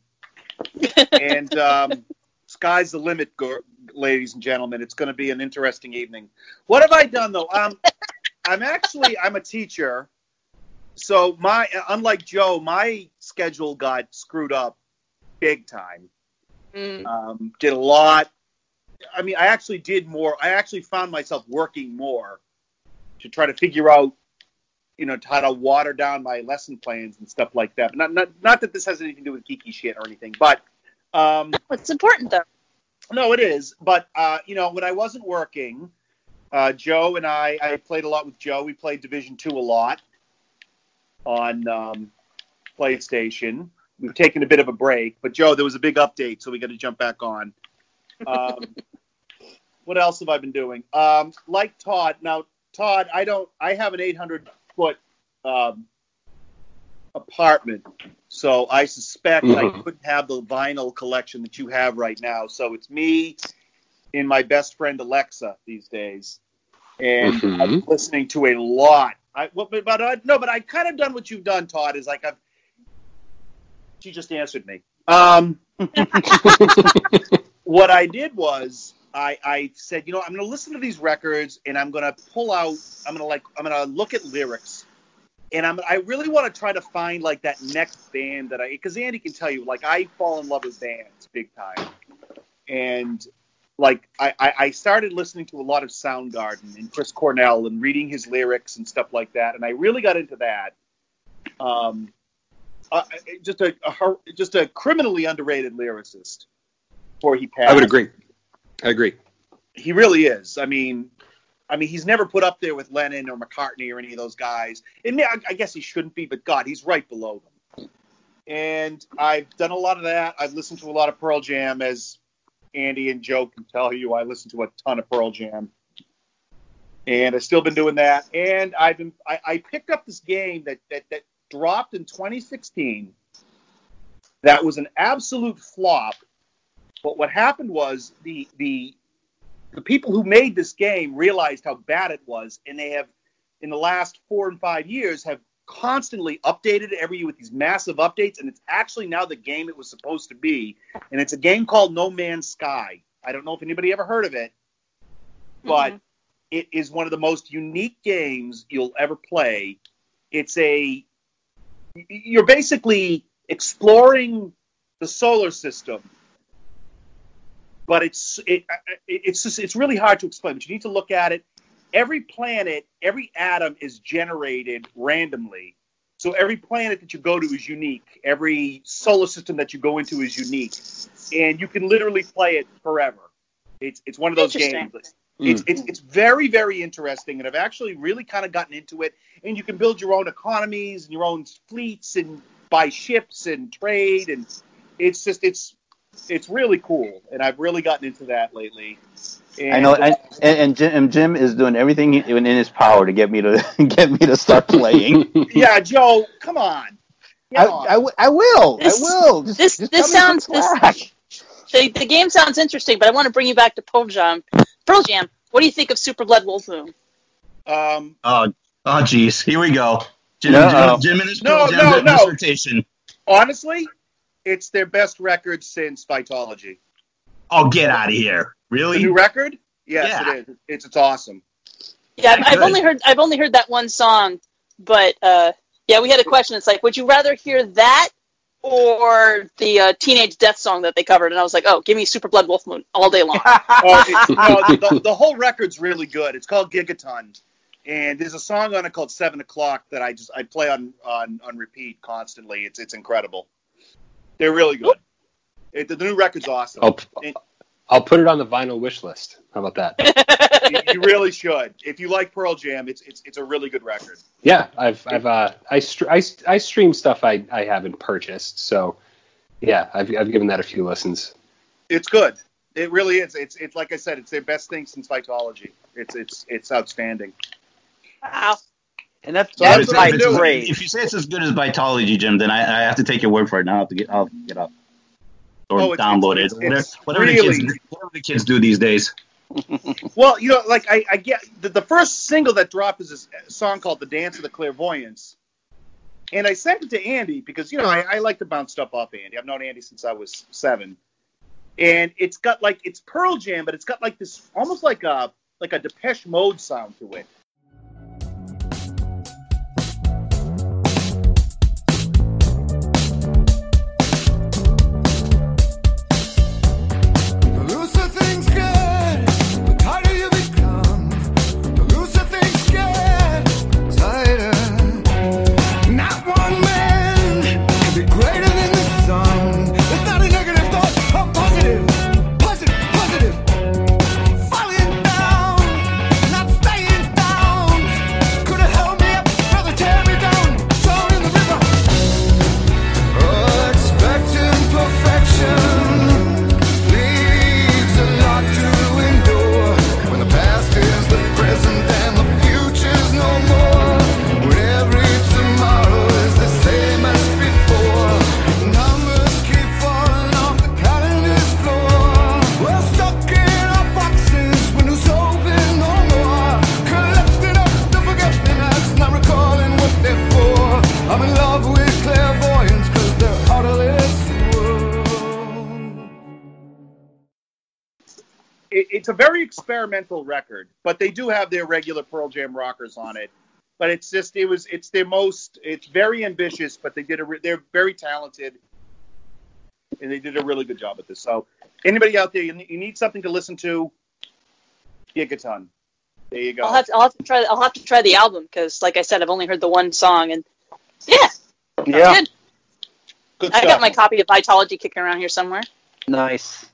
and um, sky's the limit, go- ladies and gentlemen. It's going to be an interesting evening. What have I done, though? Um, I'm actually, I'm a teacher. So my, unlike Joe, my schedule got screwed up big time. Um, did a lot. I mean, I actually did more. I actually found myself working more to try to figure out, you know, how to water down my lesson plans and stuff like that. But not, not, not that this has anything to do with geeky shit or anything, but um, it's important though. No, it is. But uh, you know, when I wasn't working, uh, Joe and I, I played a lot with Joe. We played Division Two a lot on um, PlayStation. We've taken a bit of a break, but Joe, there was a big update, so we got to jump back on. Um, what else have I been doing? Um, like Todd. Now, Todd, I don't. I have an 800 foot um, apartment, so I suspect I Mhm. couldn't have the vinyl collection that you have right now. So it's me and my best friend Alexa these days, and Mhm. I'm listening to a lot. I, well, but, but I, no, but I kind of done what you've done, Todd. Is like I've. She just answered me. Um, what I did was I, I said, you know, I'm going to listen to these records and I'm going to pull out. I'm going to like I'm going to look at lyrics, and I'm I really want to try to find like that next band that I because Andy can tell you like I fall in love with bands big time, and like I, I started listening to a lot of Soundgarden and Chris Cornell and reading his lyrics and stuff like that, and I really got into that. Um, uh, just a, a just a criminally underrated lyricist before he passed. I would agree. I agree. He really is. I mean, I mean, he's never put up there with Lennon or McCartney or any of those guys. And I, I guess he shouldn't be, but God, he's right below them. And I've done a lot of that. I've listened to a lot of Pearl Jam, as Andy and Joe can tell you. I listen to a ton of Pearl Jam, and I've still been doing that. And I've been I, I picked up this game that that that dropped in 2016. That was an absolute flop. But what happened was the the the people who made this game realized how bad it was, and they have, in the last four and five years, have constantly updated every year with these massive updates, and it's actually now the game it was supposed to be. And it's a game called No Man's Sky. I don't know if anybody ever heard of it, but mm-hmm. it is one of the most unique games you'll ever play. It's a you're basically exploring the solar system but it's it, it's just it's really hard to explain. But you need to look at it. Every planet, every atom is generated randomly. So every planet that you go to is unique. Every solar system that you go into is unique, and you can literally play it forever. It's it's one of those Interesting. games. It's, it's hmm. it's very very interesting, and I've actually really kind of gotten into it. And you can build your own economies and your own fleets and buy ships and trade, and it's just it's it's really cool, and I've really gotten into that lately. And, I know, I, and, and, Jim, and Jim is doing everything in his power to get me to get me to start playing. yeah, Joe, come on. I I will. This- I will. Just, this just this sounds some this, the, the game sounds interesting, but I want to bring you back to Pearl Jam. Pearl Jam. What do you think of Super Blood Wolf Moon? Um, Oh, oh, geez. Here we go. Jim, No. Jim, uh, Jim and his No, Pearl Jam no, no. dissertation. honestly, it's their best record since Vitology. Oh, get out of here. The Really? new record? Yes, Yeah. it is. It's it's awesome. Yeah, I've, I've Good. only heard I've only heard that one song, but uh, yeah, we had a question. It's like, would you rather hear that or the uh, Teenage Death song that they covered? And I was like, oh, give me Super Blood Wolf Moon all day long. Oh, it's, no, the, the whole record's really good. It's called Gigaton, and there's a song on it called Seven O'clock that I just I play on on, on repeat constantly. It's it's incredible. They're really good. It, the new record's awesome. I'll, And I'll put it on the vinyl wish list. How about that? you, you really should. If you like Pearl Jam, it's it's it's a really good record. Yeah, I've I've uh, I, str- I I stream stuff I I haven't purchased, so yeah, I've I've given that a few listens. It's good. It really is. It's it's like I said, it's their best thing since Vitology. It's it's it's outstanding. Wow. And that's So that's if, what I'm it's- doing. if you say it's as good as Vitology, Jim, then I, I have to take your word for it. Now I have to get, I'll get up. Or Oh, download it's- it. Whatever, it's whatever the kids, whatever the kids do these days. Well, you know, like I, I get the, the first single that dropped is this song called "The Dance of the Clairvoyants," and I sent it to Andy because you know I, I like to bounce stuff off Andy. I've known Andy since I was seven, and it's got like it's Pearl Jam, but it's got like this almost like a like a Depeche Mode sound to it. It's a very experimental record, but they do have their regular Pearl Jam rockers on it. But it's just it was it's their most it's very ambitious, but they did a re- they're very talented, and they did a really good job at this. So anybody out there, you, you need something to listen to, Gigaton. There you go. I'll have to, I'll have to try. I'll have to try the album because, like I said, I've only heard the one song, and yeah, Yeah. good. Good I stuff. got my copy of Vitology kicking around here somewhere. Nice.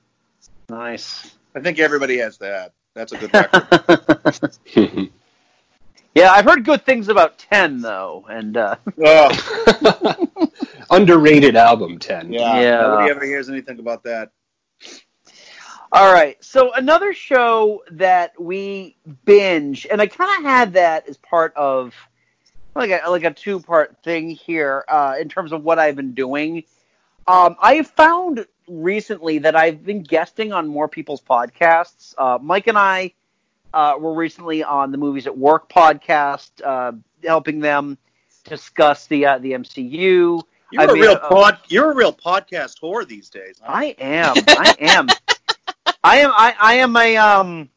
Nice. I think everybody has that. That's a good record. Yeah, I've heard good things about Ten though, and uh, Underrated album ten. yeah, Yeah. Nobody ever hears anything about that. All right. So another show that we binge, and I kind of had that as part of like a like a two part thing here uh, in terms of what I've been doing. Um, I found recently that I've been guesting on more people's podcasts. Uh, Mike and I uh, were recently on the Movies at Work podcast, uh, helping them discuss the uh, the MCU. You're I a mean, real uh, pod. You're a real podcast whore these days. huh? I am. I am. I am. I, I am a um.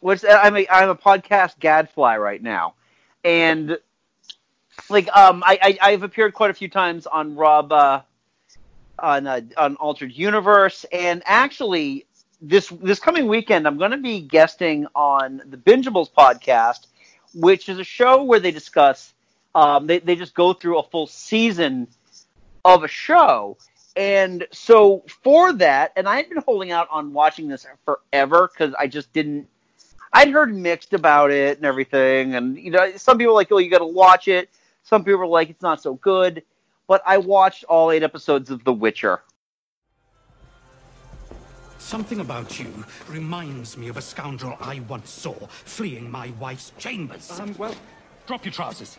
What's I'm a I'm a podcast gadfly right now, and like um I, I I've appeared quite a few times on Rob uh, on uh, on Altered Universe, and actually this this coming weekend I'm going to be guesting on the Bingeables podcast, which is a show where they discuss um they they just go through a full season of a show. And so for that, and I had been holding out on watching this forever because I just didn't. I'd heard mixed about it and everything, and you know, some people like, "Oh, you got to watch it." Some people were like, "It's not so good." But I watched all eight episodes of The Witcher. Something about you reminds me of a scoundrel I once saw fleeing my wife's chambers. Um, well, drop your trousers.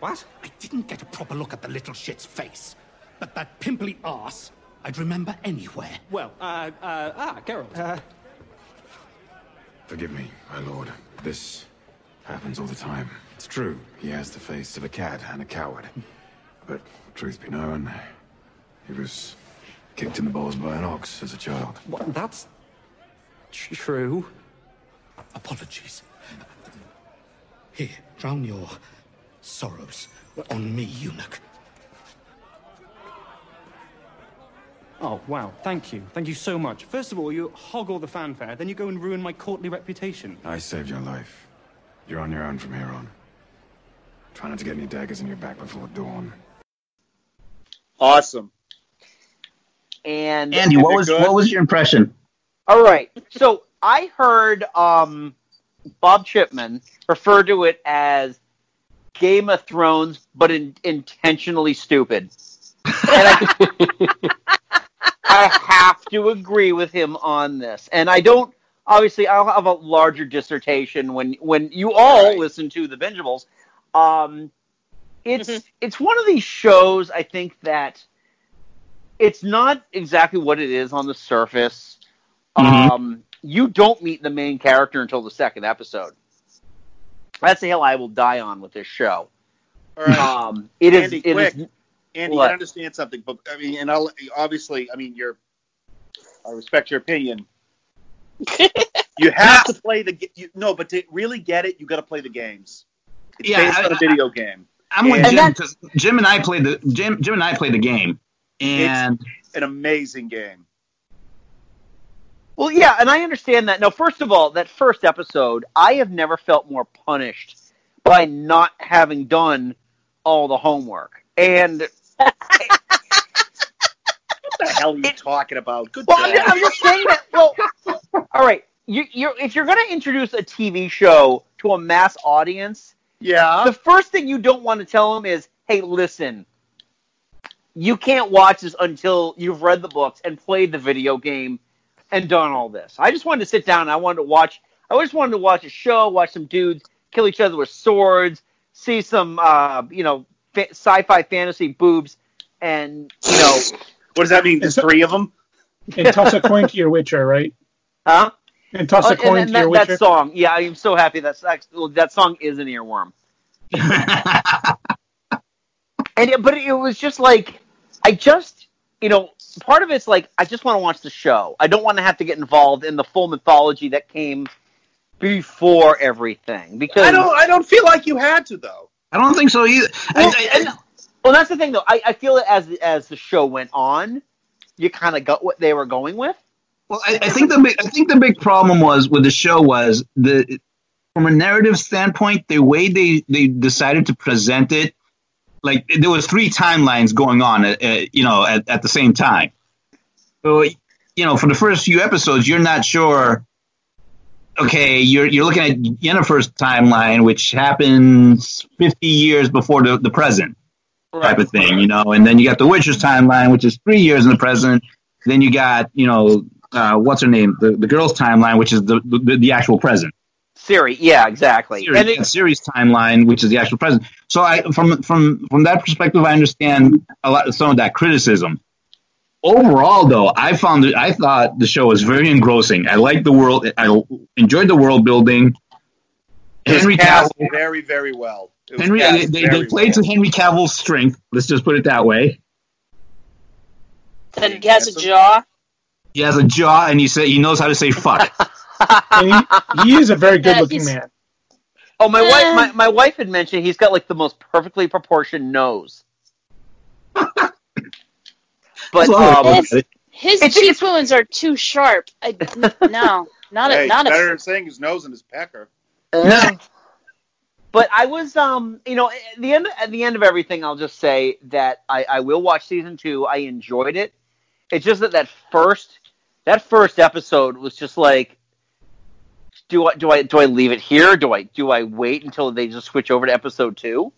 What? I didn't get a proper look at the little shit's face, but that pimply ass I'd remember anywhere. Well, uh, uh, ah, Geralt. Uh, Forgive me, my lord. This happens all the time. It's true. He has the face of a cat and a coward. But truth be known, he was kicked in the balls by an ox as a child. what, that's tr- true. Apologies. Here, drown your sorrows on me, eunuch. Oh, wow. Thank you. Thank you so much. First of all, you hog all the fanfare, then you go and ruin my courtly reputation. I saved your life. You're on your own from here on. Try not to get any daggers in your back before dawn. Awesome. And Andy, what was what was your impression? All right. So I heard um, Bob Chipman refer to it as Game of Thrones, but in, intentionally stupid. And I, I have to agree with him on this. And I don't. Obviously, I'll have a larger dissertation when when you all listen to the Bingeables. Um, it's it's one of these shows I think that it's not exactly what it is on the surface. Mhm. Um, you don't meet the main character until the second episode. That's the hill I will die on with this show. All right. Um, it is. Andy, it is- quick. Andy, What? I understand something, but I mean, and I'll obviously, I mean, you're. I respect your opinion. you have to play the. You, no, but to really get it, you got to play the games. It's Yeah, based I- on a video game. I'm with Jim because Jim and I played the Jim. Jim and I played the game, and It's an amazing game. Well, yeah, and I understand that. Now, first of all, that first episode, I have never felt more punished by not having done all the homework. And What the hell are you talking about? Good well, I'm, just, I'm just saying that. Well, all right, you, you're, if you're going to introduce a TV show to a mass audience, yeah, the first thing you don't want to tell them is, "Hey, listen, you can't watch this until you've read the books and played the video game and done all this." I just wanted to sit down. and I wanted to watch. I just wanted to watch a show, watch some dudes kill each other with swords, see some, uh, you know, fa- sci-fi fantasy boobs, and you know, what does that mean? There's three of them. And toss a coin to your Witcher, right? Huh? And toss Oh, a coin and, to that, your that song. Yeah, I am so happy that that song is an earworm. and it, but it was just like I just you know part of it's like I just want to watch the show. I don't want to have to get involved in the full mythology that came before everything because I don't. I don't feel like you had to though. I don't think so either. Well, and- well, that's the thing though. I, I feel that as as the show went on, you kind of got what they were going with. Well, I, I think the big, I think the big problem was with the show was the from a narrative standpoint, the way they they decided to present it, like there was three timelines going on, uh, uh, you know, at, at the same time. So you know, for the first few episodes, you're not sure. Okay, you're you're looking at Yennefer's timeline, which happens 50 years before the, the present type of thing, you know, and then you got the Witcher's timeline, which is three years in the present. Then you got, you know, uh, what's her name, the the girl's timeline, which is the the, the actual present. Ciri, yeah, exactly. Ciri, And it- and Ciri's timeline, which is the actual present. So I, from from from that perspective, I understand a lot some of that criticism. Overall, though, I found it, I thought the show was very engrossing. I liked the world. I enjoyed the world building. Henry Cavill. very, very well. Henry, they, they, very they played to Henry Cavill's strength. Let's just put it that way. And he has a jaw. He has a jaw, and he say he knows how to say fuck. and he, he is a very good-looking he's- man. Oh, my wife, my, my wife had mentioned he's got like the most perfectly proportioned nose. but That's all I um, His, at it. his It's- cheekbones are too sharp. I, no, not hey, a, not better a. than saying his nose and his pecker. but I was um you know at the end at the end of everything I'll just say that I, I will watch season two. I enjoyed it. It's just that that first that first episode was just like do I do I do I leave it here? Do I do I wait until they just switch over to episode two?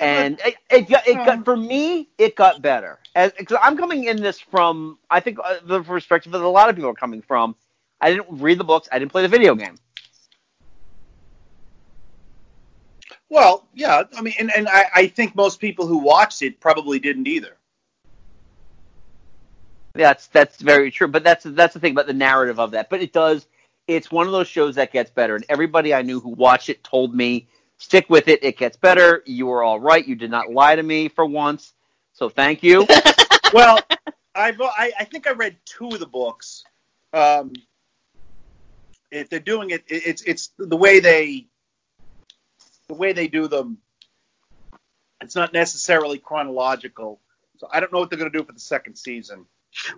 and it, it got it got for me it got better because I'm coming in this from I think uh, the perspective that a lot of people are coming from. I didn't read the books. I didn't play the video game. Well, yeah, I mean, and, and I, I think most people who watched it probably didn't either. That's that's very true. But that's that's the thing about the narrative of that. But it does. It's one of those shows that gets better, and everybody I knew who watched it told me, "Stick with it. It gets better. You were all right. You did not lie to me for once. So thank you." well, I've, I I think I read two of the books. Um, if they're doing it, it, it's it's the way they the way they do them. It's not necessarily chronological, so I don't know what they're going to do for the second season.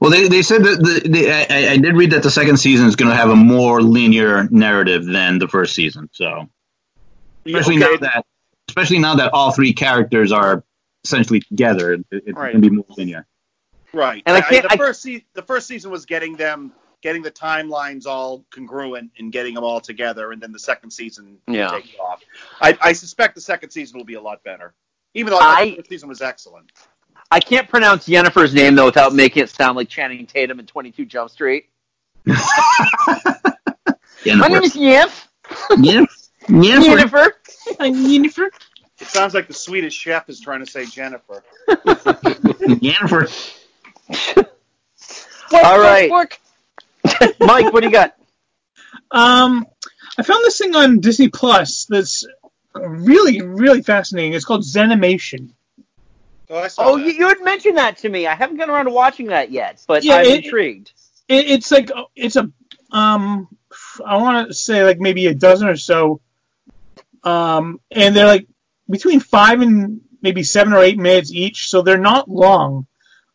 Well, they, they said that the, the I, I did read that the second season is going to have a more linear narrative than the first season. So, especially now that especially now that all three characters are essentially together, it, it's Right. going to be more linear. Right. And I can't- the I- first se- the first season was getting them getting the timelines all congruent and getting them all together, and then the second season Yeah. taking off. I, I suspect the second season will be a lot better, even though I I- the first season was excellent. I can't pronounce Jennifer's name though without making it sound like Channing Tatum in Twenty Two Jump Street. My name is Yef. Yep. Jennifer. Jennifer. It sounds like the Swedish chef is trying to say Jennifer. Jennifer. All right. Mike, what do you got? Um, I found this thing on Disney Plus that's really, really fascinating. It's called Zenimation. Oh, I Oh, you, you had mentioned that to me. I haven't gotten around to watching that yet, but Yeah, I'm it- intrigued. It, it's like it's a um, I want to say like maybe a dozen or so, um, and they're like between five and maybe seven or eight minutes each, so they're not long.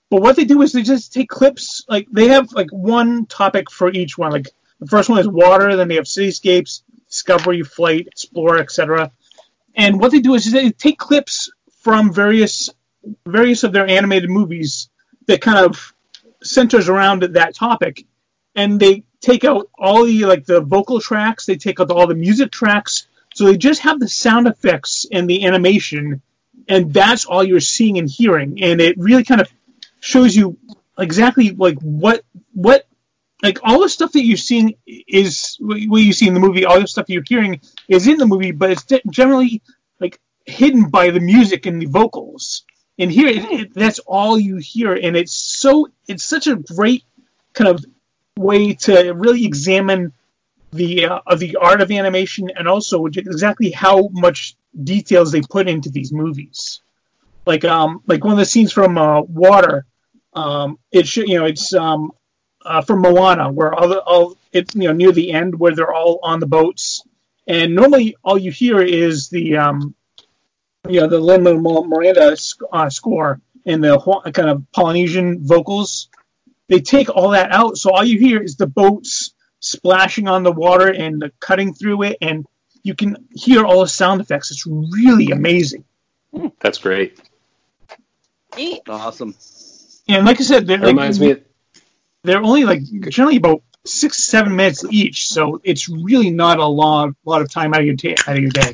But what they do is they just take clips, like they have like one topic for each one. Like the first one is water, then they have cityscapes, discovery, flight, explore, etc. And what they do is they take clips from various various of their animated movies that kind of centers around that topic, and they take out all the like the vocal tracks, they take out all the music tracks, so they just have the sound effects and the animation, and that's all you're seeing and hearing, and it really kind of shows you exactly like what what like all the stuff that you're seeing is what you see in the movie. All the stuff you're hearing is in the movie, but it's generally like hidden by the music and the vocals. And here, it, it, that's all you hear, and it's so it's such a great kind of way to really examine the uh, of the art of animation and also exactly how much details they put into these movies. Like um like one of the scenes from uh, Water, um it should you know it's um uh, from Moana where all the all it's you know near the end where they're all on the boats and normally all you hear is the um you know the Lin Manuel Miranda sc- uh, score and the kind of Polynesian vocals. They take all that out, so all you hear is the boats splashing on the water and the cutting through it, and you can hear all the sound effects. It's really amazing. That's great. Awesome. And like I said, they're, That reminds me. Of, they're only like generally about six seven minutes each, so it's really not a long lot of time out of your ta- out of your day.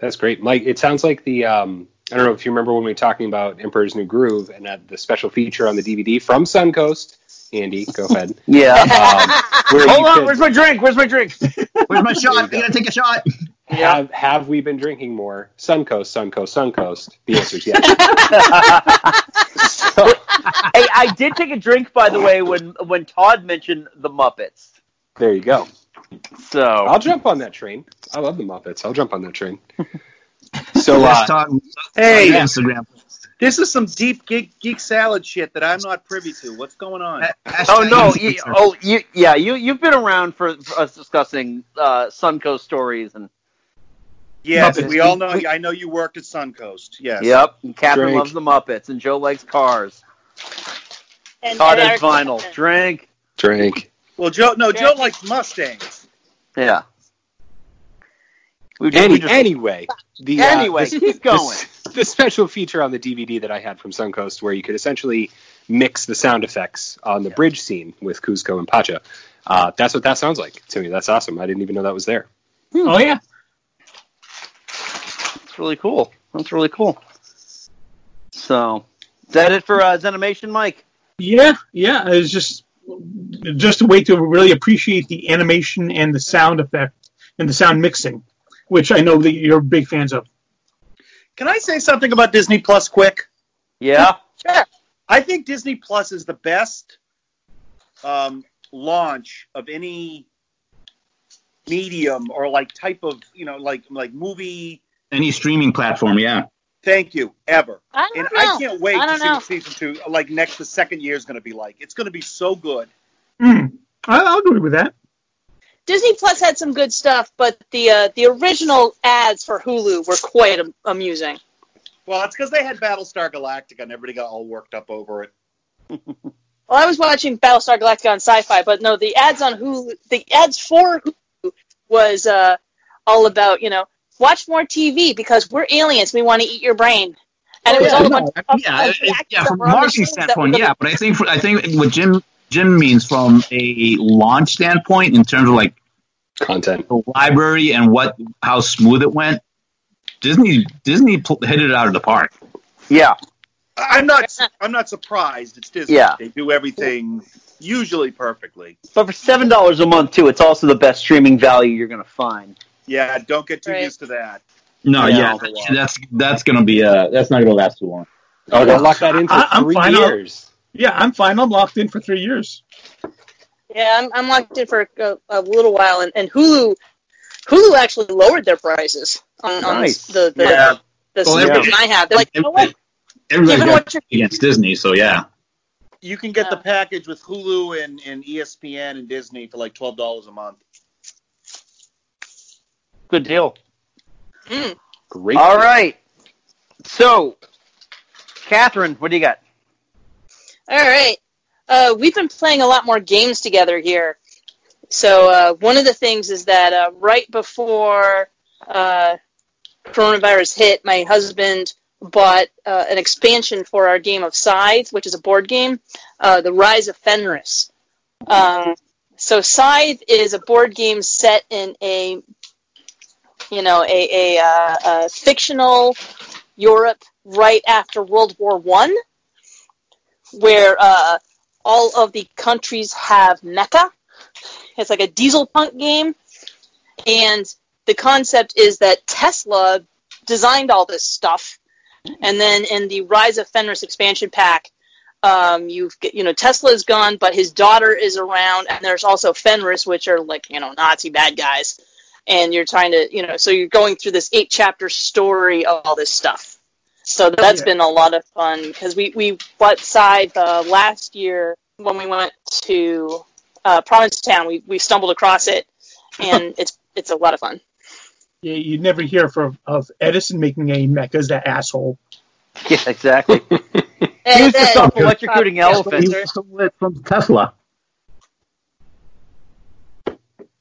That's great, Mike. It sounds like the um, I don't know if you remember when we were talking about Emperor's New Groove and uh, the special feature on the DVD from Suncoast. Andy, go ahead. Yeah. Um, Hold on, could where's my drink? Where's my drink? Where's my shot? I gotta take a shot. have have we been drinking more? Suncoast, Suncoast, Suncoast. The answer is yes. hey, I did take a drink, by the way, when when Todd mentioned the Muppets. there you go. So I'll jump on that train. I love the Muppets. I'll jump on that train. So Let's uh, talk Hey, on Instagram. this is some deep geek, geek salad shit that I'm not privy to. What's going on? Oh no! You, oh, you, yeah. You you've been around for, for us discussing uh, Suncoast stories and Yes, Muppets. we all know. I know you worked at Suncoast. Yes. yep. And Catherine Drink. loves the Muppets, and Joe likes cars. And, Todd and vinyl. Drink. drink. Well, Joe. No, Joe likes Mustangs. Yeah. We just, Any, we just, anyway, the, uh, Anyway, the- keep going. The, the special feature on the DVD that I had from Suncoast, where you could essentially mix the sound effects on the bridge scene with Kuzco and Pacha. Uh, that's what that sounds like to me. That's awesome. I didn't even know that was there. Oh yeah, That's really cool. That's really cool. So, is that it for uh, Zenimation, Mike? yeah, yeah. It's just just a way to really appreciate the animation and the sound effect and the sound mixing, which I know that you're big fans of. Can I say something about Disney Plus quick? Yeah. Sure. I think Disney Plus is the best um, launch of any medium or like type of you know like like movie. Any streaming platform, yeah. Thank you ever. I And don't I know. can't wait I to don't see know. what season two like next the second year is going to be like. It's going to be so good. Mm, I, I'll agree with that. Disney Plus had some good stuff, but the uh, the original ads for Hulu were quite am- amusing. Well, it's because they had Battlestar Galactica and everybody got all worked up over it. Well, I was watching Battlestar Galactica on Sci-Fi, but no, the ads on Hulu, the ads for Hulu was uh, all about you know watch more TV because we're aliens, we want to eat your brain, and it was yeah, all a no, bunch of, yeah, of it- actors yeah. From were a marketing standpoint, yeah. But I think for, I think what Jim Jim means from a launch standpoint in terms of like Content. the library and what how smooth it went. Disney Disney pl- hit it out of the park. Yeah. I'm not. I'm not surprised. It's Disney. Yeah. They do everything usually perfectly. But for seven dollars a month too, it's also the best streaming value you're gonna find. Yeah. Don't get too Right. used to that. No, Yeah. yeah, that's that's gonna be uh that's not gonna last too long. Oh, they'll lock that in for I- I'm three fine. I'll- years. Yeah, I'm fine. I'm locked in for three years. Yeah, I'm, I'm locked in for a, a little while, and, and Hulu, Hulu actually lowered their prices on, on the the, Yeah. the Well, subscription I have. They're like, you know what? Everybody got what you're- against Disney, so yeah. You can get the package with Hulu and, and ESPN and Disney for like twelve dollars a month. Good deal. Mm. Great. All right. So, Catherine, what do you got? All right. Uh, we've been playing a lot more games together here. So uh, one of the things is that uh, right before uh, coronavirus hit, my husband bought uh, an expansion for our game of Scythe, which is a board game, uh, The Rise of Fenris. Um, so Scythe is a board game set in a, you know, a, a, uh, a fictional Europe right after World War One where uh, all of the countries have mecha. It's like a diesel punk game, and the concept is that Tesla designed all this stuff, and then in the Rise of Fenris expansion pack, um, you've you know Tesla's gone, but his daughter is around, and there's also Fenris, which are like you know Nazi bad guys, and you're trying to you know so you're going through this eight chapter story of all this stuff. So that's yeah. been a lot of fun because we we bought Scythe uh, last year when we went to uh, Provincetown. We we stumbled across it, and it's it's a lot of fun. Yeah, you never hear from, of Edison making any mechas, that asshole. Yeah, exactly. And Use the then- self-electrocuting elephants. He stole it from Tesla.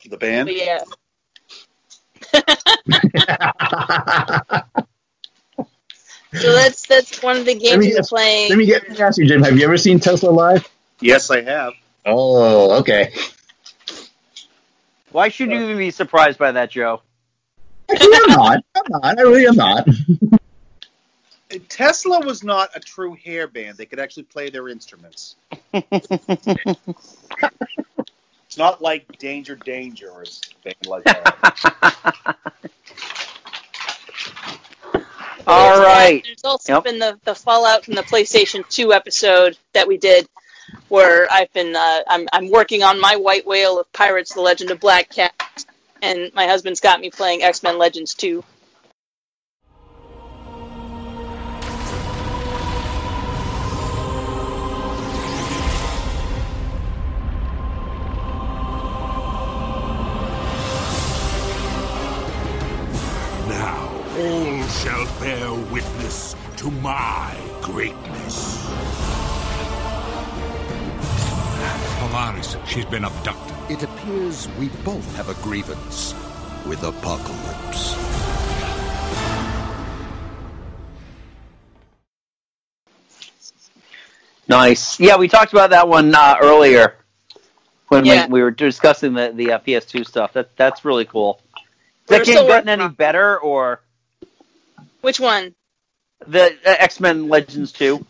The band. But yeah. So that's that's one of the Let games me, we're playing. let me get let me ask you, Jim. Have you ever seen Tesla live? Yes, I have. Oh, okay. Why should you even be surprised by that, Joe? Actually, I'm not. I'm not. I really am not. Tesla was not a true hair band. They could actually play their instruments. it's not like Danger Danger or something like that. All There's right. that. There's also Yep. been the, the Fallout from the PlayStation 2 episode that we did, where I've been uh, I'm I'm working on my White Whale of Pirates: The Legend of Black Kat, and my husband's got me playing X Men Legends 2. Shall bear witness to my greatness. Polaris, she's been abducted. It appears we both have a grievance with Apocalypse. Nice. Yeah, we talked about that one uh, earlier when Yeah. we, we were discussing the, the uh, PS2 stuff. That that's really cool. Has We're that game gotten any better, or Which one? the uh, X Men Legends 2?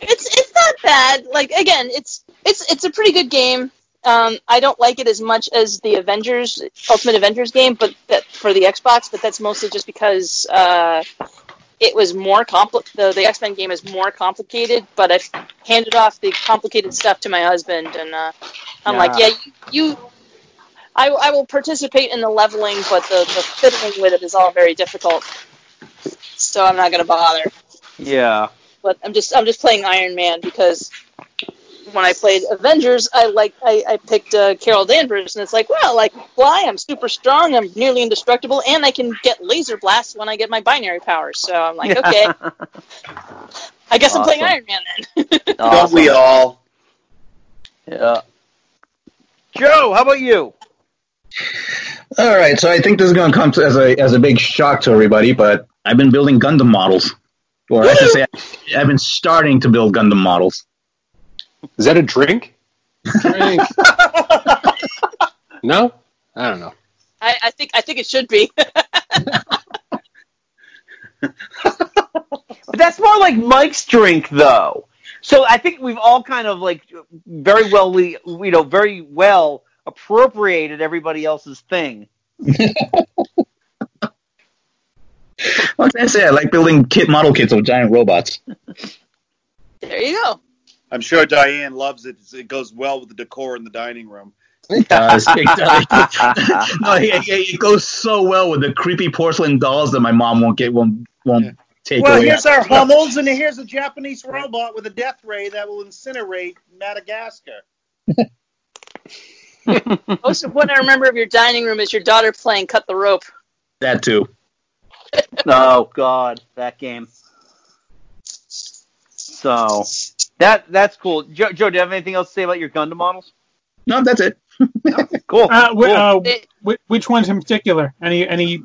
It's it's not bad. Like again, it's it's it's a pretty good game. Um, I don't like it as much as the Avengers Ultimate Avengers game, but that for the Xbox. But that's mostly just because uh, it was more compli- the the X Men game is more complicated. But I've handed off the complicated stuff to my husband, and uh, I'm like, Yeah. yeah, you. you I, I will participate in the leveling, but the, the fiddling with it is all very difficult. So I'm not going to bother Yeah. but I'm just I'm just playing Iron Man because when I played Avengers, I like I, I picked uh, Carol Danvers, and it's like, well, I can fly, I'm super strong, I'm nearly indestructible, and I can get laser blasts when I get my binary powers. So I'm like, okay, I guess I'm playing Iron Man then. Don't we all? Yeah. Joe, how about you? All right, so I think this is going to come to, as a as a big shock to everybody, but I've been building Gundam models, or I should say, I've been starting to build Gundam models. Is that a drink? Drink. no, I don't know. I, I think I think it should be. But that's more like Mike's drink, though. So I think we've all kind of like very well, we you know, very well appropriated everybody else's thing. What can I say? I like building kit model kits of giant robots. There you go. I'm sure Diane loves it. It goes well with the decor in the dining room. It does. It, does. no, it, it, it goes so well with the creepy porcelain dolls that my mom won't get won't won't take well, away. here's our Hummels, and here's a Japanese robot with a death ray that will incinerate Madagascar. Most of what I remember of your dining room is your daughter playing cut the rope. That too. oh God, that game. So that that's cool. Joe, Joe, do you have anything else to say about your Gundam models? No, that's it. Cool. Uh, wh- cool. uh, wh- which ones in particular? Any any?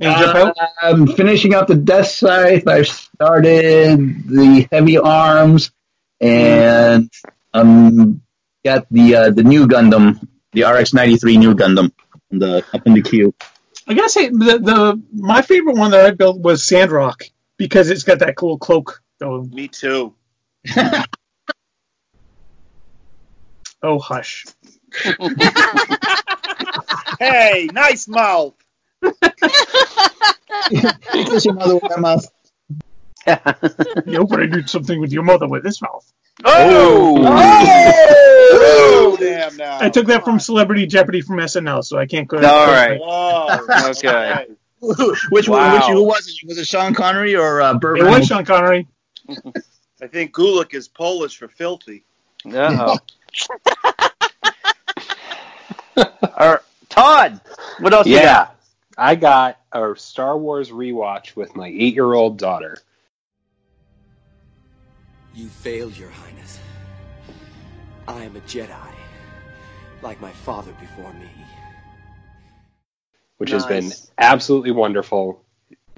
any Uh. I'm finishing up the Death Scythe. I've started the Heavy Arms, and um, got the uh, the Nu Gundam, the RX-93 Nu Gundam, in the up in the queue. I gotta say the the my favorite one that I built was Sandrock because it's got that cool cloak. Oh, Me too. oh hush. hey, nice mouth. Kiss your mother with my mouth. you hope I do something with your mother with this mouth. Oh! Oh, damn now. I took that from Celebrity Jeopardy from SNL, so I can't go. All right. Oh, Okay. which one? Wow. Which who was it? Was it Sean Connery or uh, Burt It was Sean Connery. I think Gulick is Polish for filthy. Uh-oh. All right. Todd, what else you Yeah, got? I got a Star Wars rewatch with my eight-year-old daughter. You failed, Your Highness. I am a Jedi, like my father before me. which has been absolutely wonderful.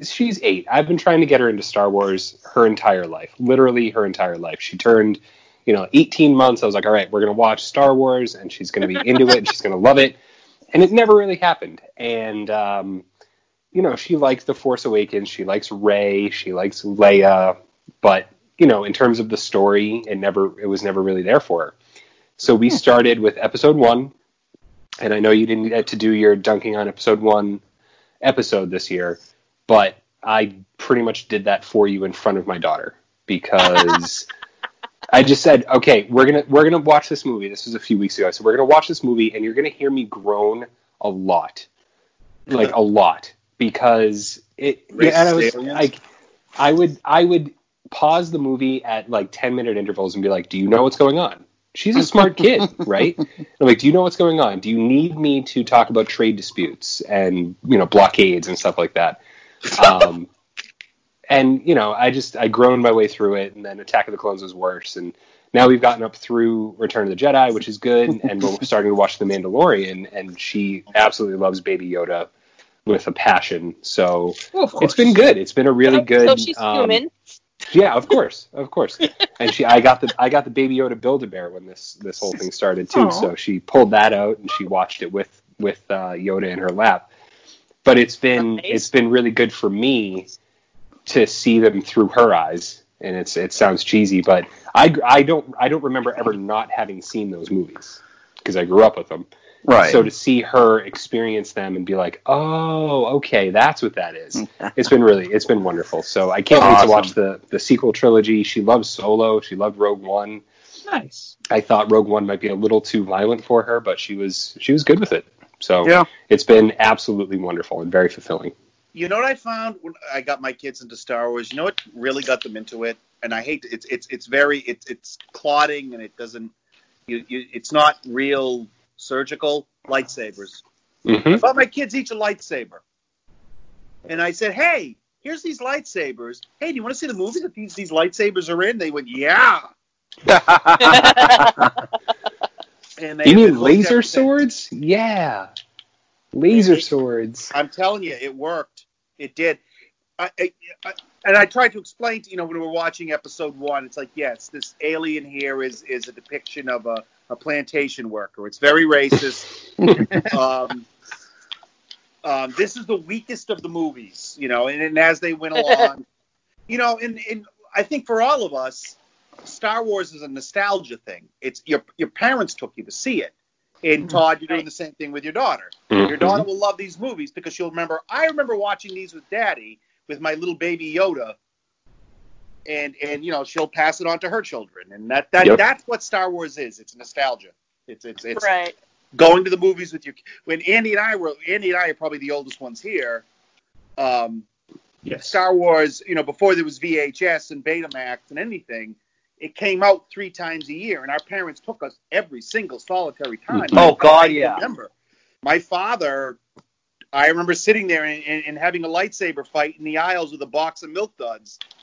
She's eight. I've been trying to get her into Star Wars her entire life, literally her entire life. She turned, you know, 18 months. I was like, all right, we're going to watch Star Wars, and she's going to be into it, and she's going to love it. And it never really happened. And, um, you know, she likes The Force Awakens. She likes Rey. She likes Leia. But, you know, in terms of the story, it never, it was never really there for her. So we hmm. started with episode one, and I know you didn't get to do your dunking on episode one episode this year, but I pretty much did that for you in front of my daughter because I just said, okay, we're gonna we're gonna watch this movie. This was a few weeks ago, so we're gonna watch this movie, and you're gonna hear me groan a lot, like a lot, because it. Racist and I was like, I would I would pause the movie at like ten minute intervals and be like, do you know what's going on? She's a smart kid, right? I'm like, do you know what's going on? Do you need me to talk about trade disputes and you know blockades and stuff like that? Um, and you know, I just I groaned my way through it, and then Attack of the Clones was worse, and now we've gotten up through Return of the Jedi, which is good, and we're starting to watch The Mandalorian, and she absolutely loves Baby Yoda with a passion. So it's been good. It's been a really good. So she's um, human. Yeah, of course, of course. And she, I got the, I got the Baby Yoda Build a Bear when this this whole thing started too. Aw. So she pulled that out and she watched it with with uh, Yoda in her lap. But it's been Nice. it's been really good for me to see them through her eyes. And it's it sounds cheesy, but I I don't I don't remember ever not having seen those movies because I grew up with them. Right. So to see her experience them and be like, "Oh, okay, that's what that is." it's been really, it's been wonderful. So I can't wait to watch the the sequel trilogy. She loves Solo. She loved Rogue One. Nice. I thought Rogue One might be a little too violent for her, but she was she was good with it. So Yeah. it's been absolutely wonderful and very fulfilling. You know what I found when I got my kids into Star Wars? You know what really got them into it? And I hate it's it's it's very it's it's clotting and it doesn't you, you it's not real surgical lightsabers. I Mhm. bought my kids each a lightsaber, and I said, "Hey, here's these lightsabers. Hey, do you want to see the movie that these these lightsabers are in?" They went, "Yeah." And they you mean laser swords? Yeah, laser swords. I'm telling you, it worked. It did. I, I, I, and I tried to explain to you know when we were watching episode one, it's like yes, this alien here is is a depiction of a, a plantation worker. It's very racist. um, um, this is the weakest of the movies, you know, and, and as they went along, you know, and, and I think for all of us, Star Wars is a nostalgia thing. It's your your parents took you to see it. And Todd, you're doing the same thing with your daughter. Your Mhm. daughter will love these movies because she'll remember. I remember watching these with Daddy with my little baby Yoda, and and you know she'll pass it on to her children, and that that Yep. that's what Star Wars is. It's nostalgia. It's it's it's Right. going to the movies with you. when Andy and I were Andy and I are probably the oldest ones here. Um, Star Wars, you know, before there was VHS and Betamax and anything, it came out three times a year, and our parents took us every single solitary time. Oh, God, I yeah. Remember, my father. I remember sitting there and, and, and having a lightsaber fight in the aisles with a box of milk duds.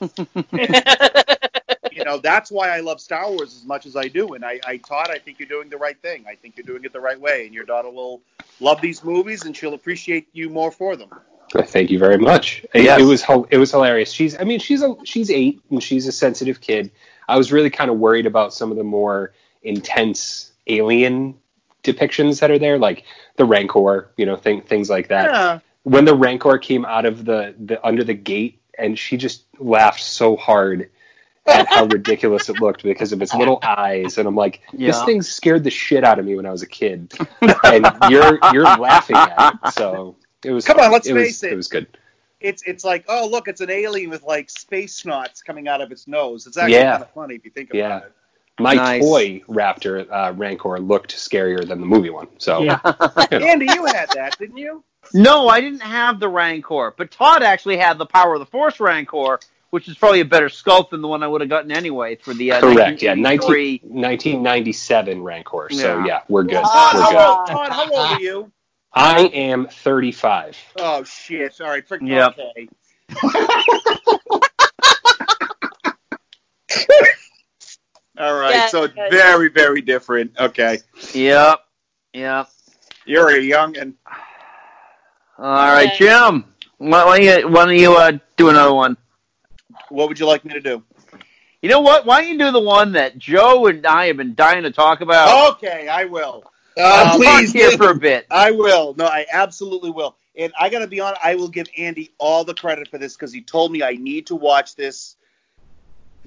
you know, that's why I love Star Wars as much as I do. And I, I Todd, I think you're doing the right thing. I think you're doing it the right way. And your daughter will love these movies and she'll appreciate you more for them. Uh, thank you very much. It, Yes. it was it was hilarious. She's I mean she's a she's eight and she's a sensitive kid. I was really kind of worried about some of the more intense alien depictions that are there, like the Rancor, you know, thing, things like that. Yeah. When the Rancor came out of the, the under the gate, and she just laughed so hard at how ridiculous it looked because of its little eyes, and I'm like, this Yeah. thing scared the shit out of me when I was a kid, and you're you're laughing at it. So it was Come on, let's it was, face it. It was good. It's it's like, oh look, it's an alien with like space snots coming out of its nose. It's actually Yeah. kind of funny if you think about Yeah. it. My Nice. toy Raptor uh, Rancor looked scarier than the movie one. So you know. Andy, you had that, didn't you? No, I didn't have the Rancor, but Todd actually had the Power of the Force Rancor, which is probably a better sculpt than the one I would have gotten anyway for the uh, correct, yeah, 19, 1997 Rancor. So Yeah. yeah, we're good. Todd, we're how good. old, Todd, how old are you? I am 35. Oh shit! Sorry, for, Yep. okay. All right, Yeah, so yeah, very, very different. Okay. Yep. Yep. You're a young and All right, Jim. Why why don't you, why don't you uh, do another one? What would you like me to do? You know what? Why don't you do the one that Joe and I have been dying to talk about? Okay, I will. Uh, Um, please here for a bit. I will. No, I absolutely will. And I got to be honest, I will give Andy all the credit for this because he told me I need to watch this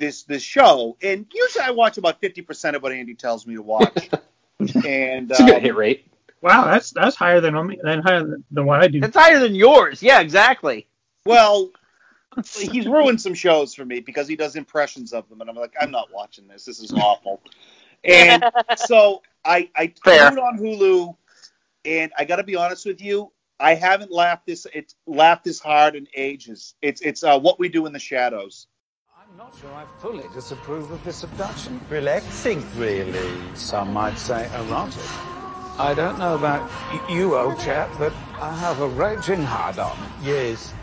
this this show. And usually I watch about fifty percent of what Andy tells me to watch. and It's a good um, hit rate. Wow, that's that's higher than me- than higher than, than what I do. It's higher than yours. Yeah, exactly. Well, he's ruined some shows for me because he does impressions of them, and I'm like, I'm not watching this. This is awful. And so I I Fair. on Hulu, and I got to be honest with you, I haven't laughed this it's laughed this hard in ages. It's it's uh, what we do in the shadows. I'm not sure I fully disapprove of this abduction. Relaxing, really. Some might say erotic. I don't know about you, old chap, but I have a raging hard on. Yes.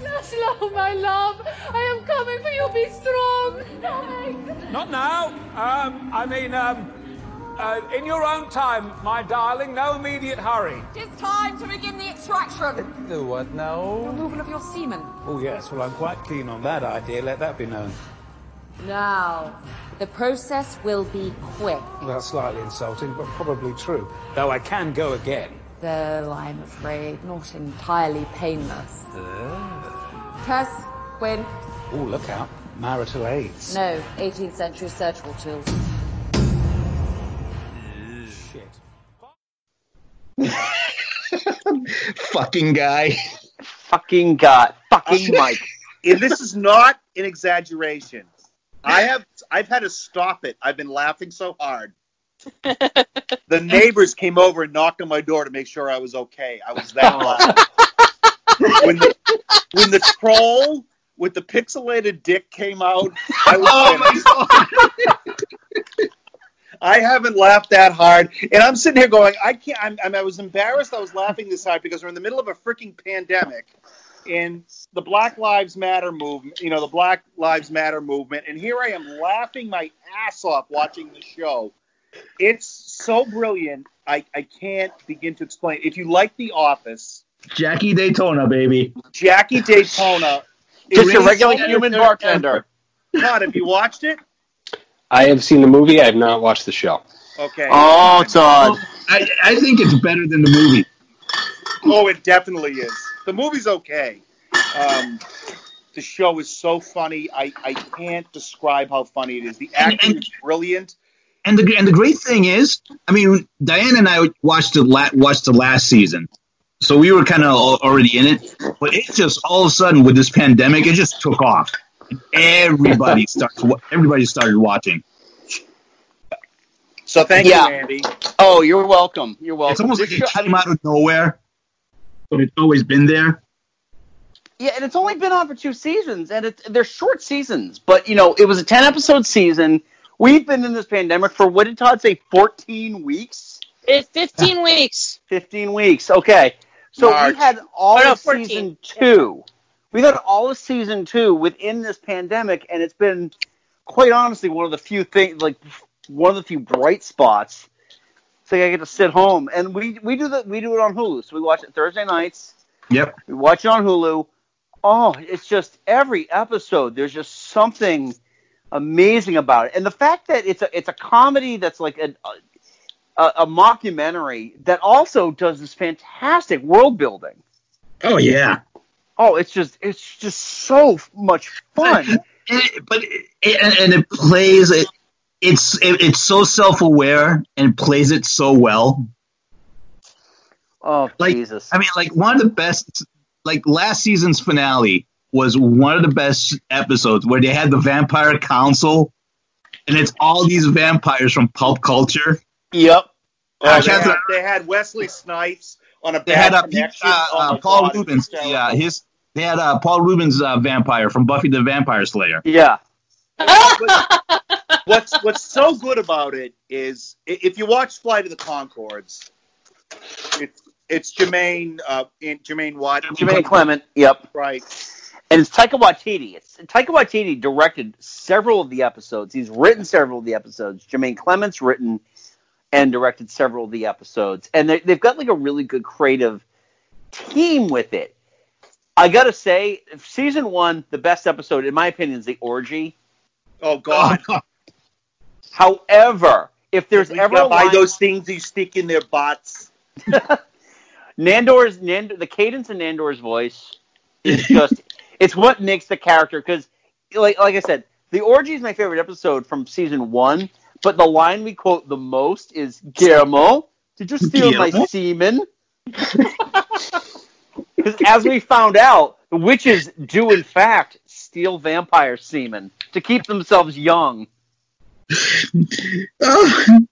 Laszlo, my love, I am coming for you. Be strong. Coming. Not now. Um, I mean, um, uh, in your own time, my darling. No immediate hurry. It's time to begin the extraction. The what now? Removal of your semen. Oh yes. Well, I'm quite keen on that idea. Let that be known. Now, the process will be quick. That's slightly insulting, but probably true. Though I can go again. Though I'm afraid not entirely painless. Tess, Quinn, Oh, look out. Marital aids. no 18th century surgical tools. Fucking guy. Fucking God. Fucking Mike. And this is not an exaggeration. I have I've had to stop it. I've been laughing so hard. the neighbors came over and knocked on my door to make sure I was okay. I was that oh. loud. when the when the troll with the pixelated dick came out, I was oh finished. I haven't laughed that hard, and I'm sitting here going, I can't. I'm, I'm, I was embarrassed. I was laughing this hard because we're in the middle of a freaking pandemic, and the Black Lives Matter movement. You know, the Black Lives Matter movement, and here I am laughing my ass off watching the show. It's so brilliant. I, I can't begin to explain. If you like The Office, Jackie Daytona, baby. Jackie Daytona, Just a regular human bartender. God, have you watched it? I have seen the movie. I have not watched the show. Okay. Oh, Todd. I, I think it's better than the movie. Oh, it definitely is. The movie's okay. Um, the show is so funny. I, I can't describe how funny it is. The acting is brilliant. And the and the great thing is, I mean, Diane and I watched the la- watched the last season, so we were kind of already in it, but it just all of a sudden with this pandemic, it just took off. Everybody starts. Everybody started watching. So thank Yeah. you, Andy. Oh, you're welcome. You're welcome. It's almost This like it show- I came mean, out of nowhere, but it's always been there. Yeah, and it's only been on for two seasons, and it's they're short seasons. But you know, it was a ten episode season. We've been in this pandemic for what did Todd say? Fourteen weeks. It's 15 weeks. Fifteen weeks. Okay, so March. we had all Oh, no, of 14. season two. We had all of season two within this pandemic, and it's been quite honestly one of the few things, like one of the few bright spots. It's like I get to sit home, and we we do the we do it on Hulu. So we watch it Thursday nights. Yep. We watch it on Hulu. Oh, it's just every episode. There's just something amazing about it, and the fact that it's a it's a comedy that's like a a, a mockumentary that also does this fantastic world building. Oh yeah. Oh, it's just it's just so much fun. It- but it, it, and it plays it. It's it, it's so self aware and plays it so well. Oh like, Jesus! I mean, like one of the best. Like last season's finale was one of the best episodes where they had the vampire council, and it's all these vampires from pulp culture. Yep. Oh, Uh, they, had, they had Wesley Snipes on a They had uh, uh, Oh, uh, Paul God, Reubens. it's The, uh, his they had uh, Paul Reubens uh, vampire from Buffy the Vampire Slayer. Yeah. what's what's so good about it is if you watch Flight of the Conchords, it's it's Jermaine uh, in Jermaine Watt. Jermaine Clement. Yep. Right. And it's Taika Waititi. It's Taika Waititi directed several of the episodes. He's written several of the episodes. Jermaine Clement's written and directed several of the episodes, and they, they've got like a really good creative team with it. I gotta say, season one, the best episode, in my opinion, is the orgy. Oh God! However, if there's We ever gotta a buy line- those things you stick in their butts. Nandor's Nand- the cadence in Nandor's voice is just it's what makes the character because like like I said, the orgy is my favorite episode from season one, but the line we quote the most is Guillermo, did you steal my semen? Because as we found out, the witches do in fact steal vampire semen to keep themselves young.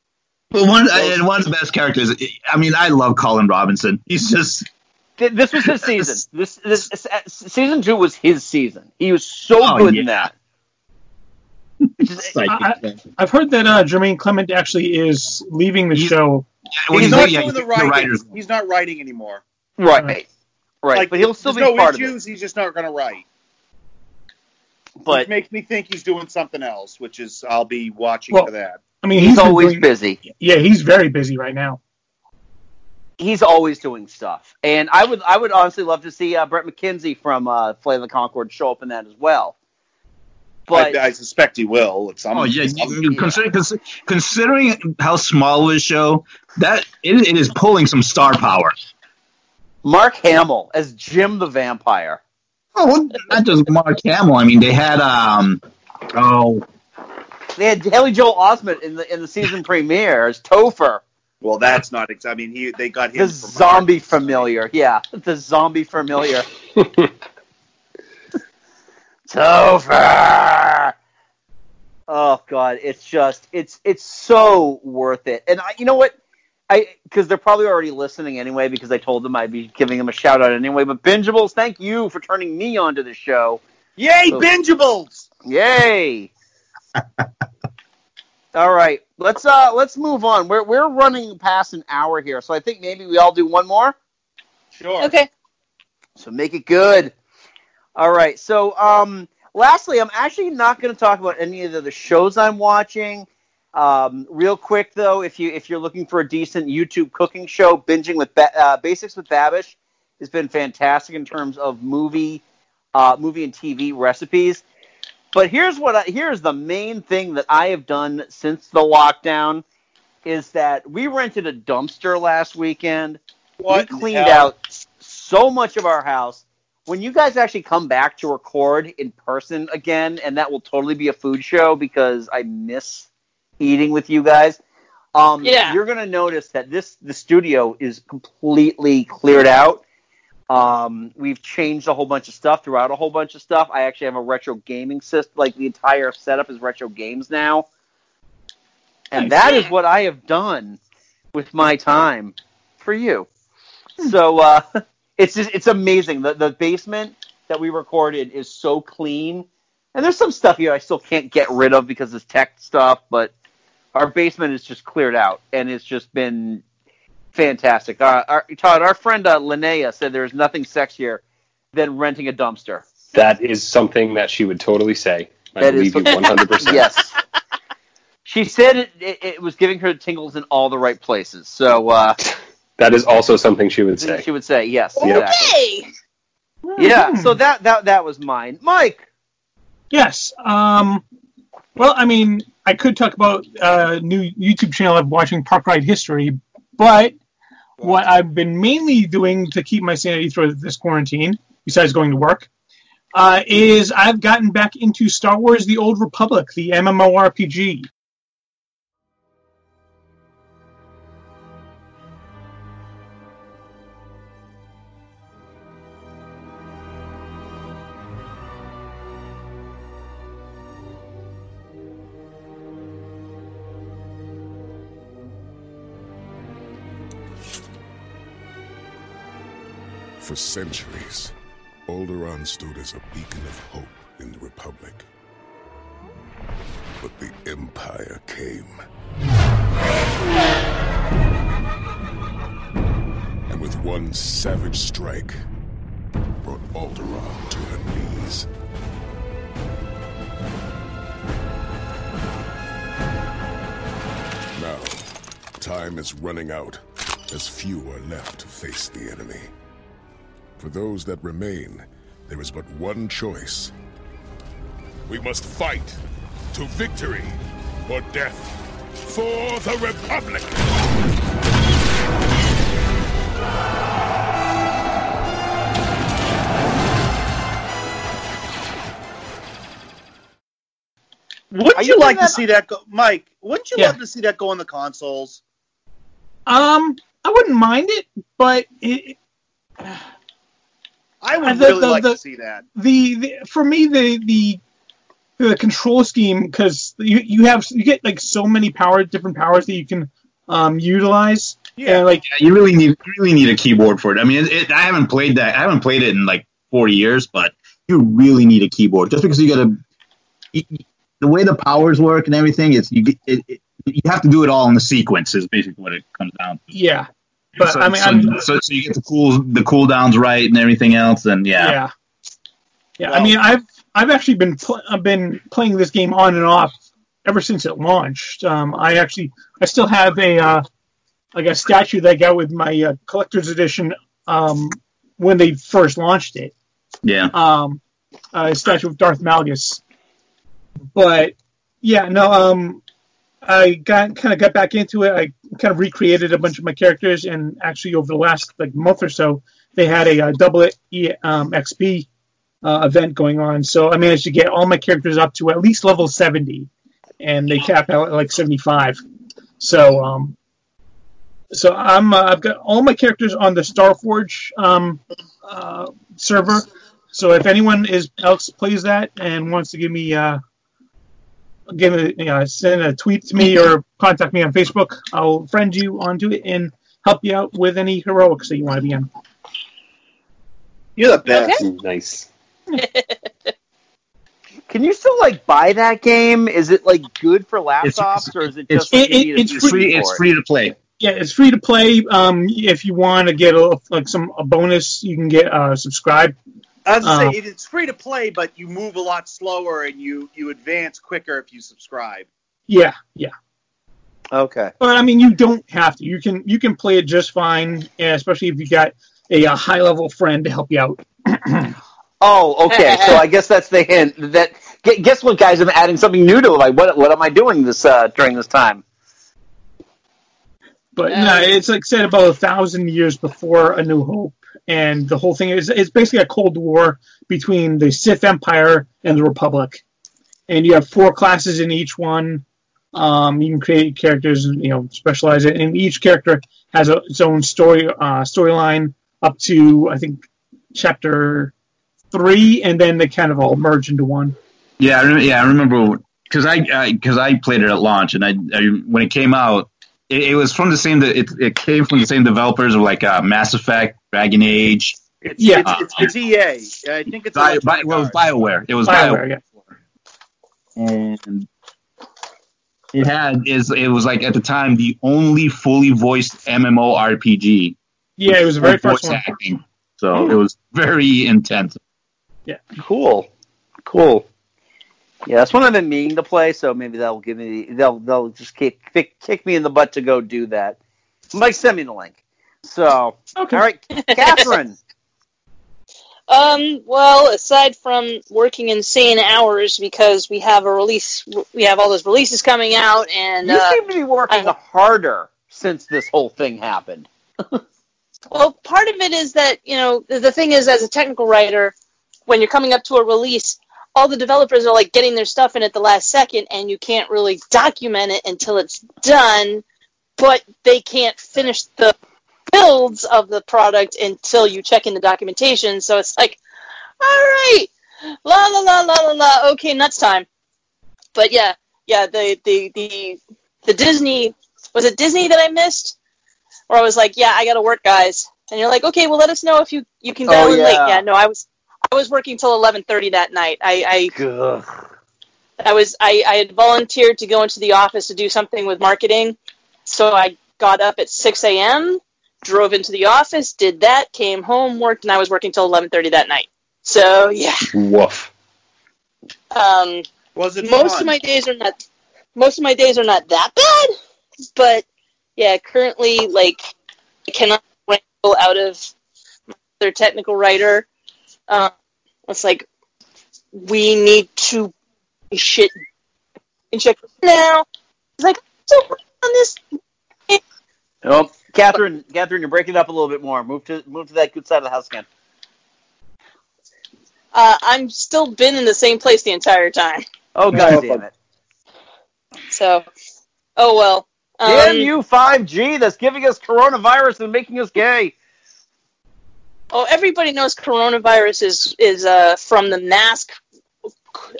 But one and one of the best characters. I mean, I love Colin Robinson. He's just This was his season. This, this uh, season two was his season. He was so Oh, good in that. I, I've heard that uh, Jermaine Clement actually is leaving the show. well, he's, he's not not- yeah, doing the the writing. writers. He's not writing anymore. Right, right. Like, but he'll still be there's no part of it. issues. He's just not going to write. But which makes me think he's doing something else, which is I'll be watching Well, for that. I mean, He's he's always doing- busy. Yeah, he's very busy right now. He's always doing stuff, and I would, I would honestly love to see uh, Bret McKenzie from uh, Flight of the Conchord show up in that as well. But I, I suspect he will. At some, oh yeah. some- you- you Considering, cons- considering how small of a show that it, it is pulling some star power. Mark Hamill as Jim the Vampire. Oh, well, not just Mark Hamill. I mean, they had um oh They had Haley Joel Osment in the in the season premiere as Topher, Well, that's not. ex- I mean, he they got him the from zombie familiar. Yeah, the zombie familiar. Topher. God, it's just it's it's so worth it. And I, you know what? I because they're probably already listening anyway because I told them I'd be giving them a shout out anyway. But Bingeables, thank you for turning me on to the show. Yay, So- Bingeables! Yay! all right, let's uh let's move on. We're we're running past an hour here, so I think maybe we all do one more. Sure. Okay. So make it good. All right. So, um, lastly, I'm actually not going to talk about any of the, shows I'm watching. Um, real quick though, if you if you're looking for a decent YouTube cooking show, binging with ba- uh, Basics with Babish has been fantastic in terms of movie, uh, movie and TV recipes. But here's what I, here's the main thing that I have done since the lockdown is that we rented a dumpster last weekend. What we cleaned hell? out so much of our house. When you guys actually come back to record in person again, and that will totally be a food show because I miss eating with you guys. Um, Yeah. You're going to notice that this the studio is completely cleared out. Um, we've changed a whole bunch of stuff throughout a whole bunch of stuff. I actually have a retro gaming system. Like the entire setup is retro games now, and that is what I have done with my time for you. So uh, it's just it's amazing. The the basement that we recorded is so clean, and there's some stuff here I still can't get rid of because it's tech stuff, but our basement is just cleared out, and it's just been fantastic. Uh, our, Todd, our friend uh, Linnea said there's nothing sexier than renting a dumpster. That is something that she would totally say. I That is believe you 100%. yes. She said it, it, it was giving her tingles in all the right places. So uh, That is also something she would say. she would say yes. Yep. Exactly. Yeah. So that that that was mine, Mike. Yes. Um, well, I mean, I could talk about a new YouTube channel I'm watching, Park Ride History, but what I've been mainly doing to keep my sanity through this quarantine, besides going to work, uh, is I've gotten back into Star Wars: The Old Republic, the MMORPG. For centuries, Alderaan stood as a beacon of hope in the Republic. But the Empire came. And with one savage strike, brought Alderaan to her knees. Now, time is running out, as few are left to face the enemy. For those that remain, there is but one choice. We must fight to victory or death for the Republic! Wouldn't Are you you like doing to see that go, Mike? Wouldn't you Yeah. love to see that go on the consoles? Um, I wouldn't mind it, but it, I would the- really the- like the- to see that. the, the for me the the the control scheme because you you have you get like so many power different powers that you can um utilize Yeah. and like Yeah, you really need you really need a keyboard for it. I mean, it, it, I haven't played that. I haven't played it in like four years, but you really need a keyboard just because you got to. The way the powers work and everything, it's you. get- It, it, you have to do it all in the sequence. Is basically what it comes down to. yeah but so, I mean so, so, so you get the cool the cooldowns right and everything else, and yeah, yeah yeah I mean I've I've actually been pl- I've been playing this game on and off ever since it launched um I actually I still have a uh like a statue that I got with my uh, collector's edition um when they first launched it yeah. um, a statue of Darth Malgus. But yeah, no, um, I got kind of got back into it. I kind of recreated a bunch of my characters, and actually over the last like month or so, they had a, uh double E um, XP uh, event going on. So I managed to get all my characters up to at least level seventy, and they cap out at like seventy five. So um, so I'm uh, I've got all my characters on the Starforge um, uh, server. So if anyone is else plays that and wants to give me uh, give a you know, send a tweet to me or contact me on Facebook, I'll friend you onto it and help you out with any heroics that you want to be in. You're the best. Nice. Can you still like buy that game? Is it like good for laptops or is it It's just like, you it- it's PC free. It's it? free to play. Yeah, it's free to play. Um, if you want to get a, like some a bonus, you can get uh, subscribe. I was Um, say it's free to play, but you move a lot slower and you you advance quicker if you subscribe. Yeah, yeah. Okay. But I mean, you don't have to. You can you can play it just fine, especially if you got a, uh high level friend to help you out. Oh, okay. so I guess that's the hint. That guess what, guys? I'm adding something new to it. Like, what what am I doing this uh, during this time? But no, it's like said about a thousand years before A New Hope, and the whole thing is it's basically a cold war between the Sith Empire and the Republic, and you have four classes in each one. Um, you can create characters, you know, specialize it, and each character has a, its own story uh, storyline up to I think chapter three, and then they kind of all merge into one. Yeah, I remember, yeah, I remember because I because I, played it at launch, and I, I when it came out, it, it was from the same. It, it came from the same developers of like uh, Mass Effect, Dragon Age. It's, yeah, it's, it's, it's EA. I think it's Bio, Bio, well, it was Bioware. It was Bioware, Bioware. and it had is it was like at the time the only fully voiced MMO RPG. Yeah, it was very first one. Acting, so it was very intense. Yeah, cool, cool. Yeah, that's one I've been meaning to play, so maybe that'll give me they'll they'll just kick kick, kick me in the butt to go do that. Mike, send me the link. So, okay. all right, Catherine. Um, well, aside from working insane hours because we have a release, we have all those releases coming out, and you uh, seem to be working I, harder since this whole thing happened. well, part of it is that you know the thing is, as a technical writer, when you're coming up to a release, all the developers are like getting their stuff in at the last second, and you can't really document it until it's done, but they can't finish the builds of the product until you check in the documentation. So it's like, all right, la la la la la la. Okay, nuts time. But yeah, yeah, the the the the Disney was it Disney that I missed, where I was like, yeah, I got to work, guys. And you're like, okay, well, let us know if you you can dial oh, yeah. late. Yeah, no, I was was working till eleven thirty that night. I I, I was I, I had volunteered to go into the office to do something with marketing, so I got up at six a.m drove into the office, did that, came home, worked, and I was working till eleven thirty that night. So yeah. Woof. Um, was it most fun? of my days are not most of my days are not that bad, but yeah, currently like I cannot wrangle out of their technical writer. Uh, it's like we need to shit and check now. It's like so on this. Oh, Catherine, Catherine, you're breaking up a little bit more. Move to move to that good side of the house again. Uh, I'm still been in the same place the entire time. Oh god damn it! So, oh well. Um, Damn you, 5G! That's giving us coronavirus and making us gay. Oh, everybody knows coronavirus is is uh, from the mask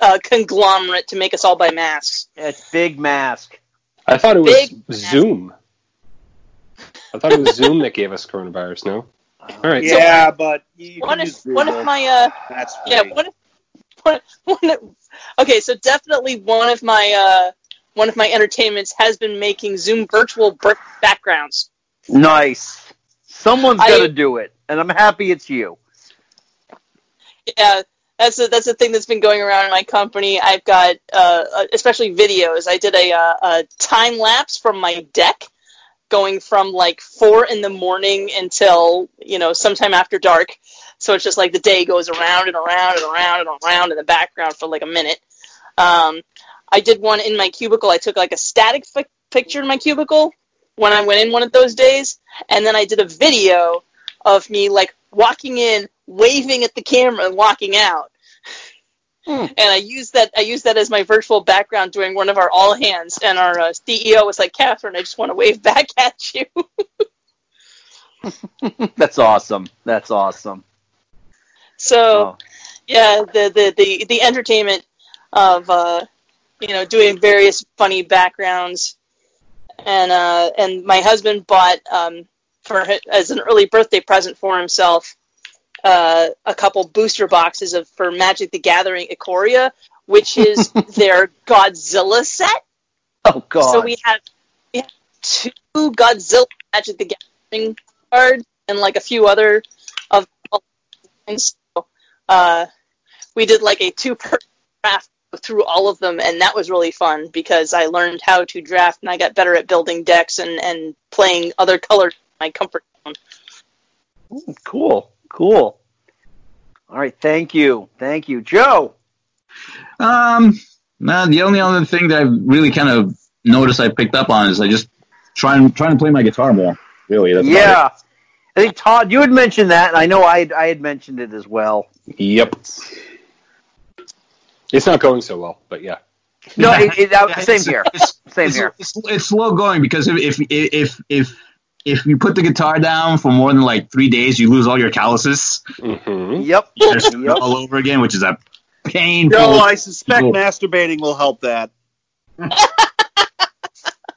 uh, conglomerate to make us all buy masks. Yeah, it's big mask. I thought it was Big Zoom. I thought it was Zoom that gave us coronavirus. No. All right. Yeah, but one of use one of my uh That's yeah free. one of, one, one of, okay so definitely one of my uh one of my entertainments has been making Zoom virtual birth backgrounds. Nice. Someone's I- got to do it, and I'm happy it's you. Yeah, that's a, that's the thing that's been going around in my company. I've got uh, uh, especially videos. I did a, uh, a time lapse from my deck, going from like four in the morning until you know sometime after dark. So it's just like the day goes around and around and around and around in the background for like a minute. Um, I did one in my cubicle. I took like a static picture in my cubicle when I went in one of those days, and then I did a video of me like walking in, waving at the camera, and walking out. And I used that. I used that as my virtual background during one of our all hands. And our uh, CEO was like, "Catherine, I just want to wave back at you." That's awesome. That's awesome. So, yeah, the, the the the entertainment of uh, you know doing various funny backgrounds, and uh, and my husband bought um, for as an early birthday present for himself uh, a couple booster boxes of for Magic the Gathering Ikoria, which is their Godzilla set. Oh God. So we have, we have two Godzilla Magic the Gathering cards and like a few other of things. So, uh, we did like a two per draft through all of them, and that was really fun because I learned how to draft and I got better at building decks and, and playing other colors in my comfort zone. Ooh, cool. Cool. All right. Thank you. Thank you, Joe. Um, no, the only other thing that I've really kind of noticed I picked up on is I just trying trying to play my guitar more. Really, that's yeah. I think Todd, you had mentioned that, and I know I I had mentioned it as well. Yep. It's not going so well, but yeah. No, it, it, that, same It's- here. Same it's, here. It's, it's slow going because if if if if if you put the guitar down for more than like three days, you lose all your calluses. Mm-hmm. Yep. You gotta all over again, which is a painful. No, I suspect Cool. masturbating will help that.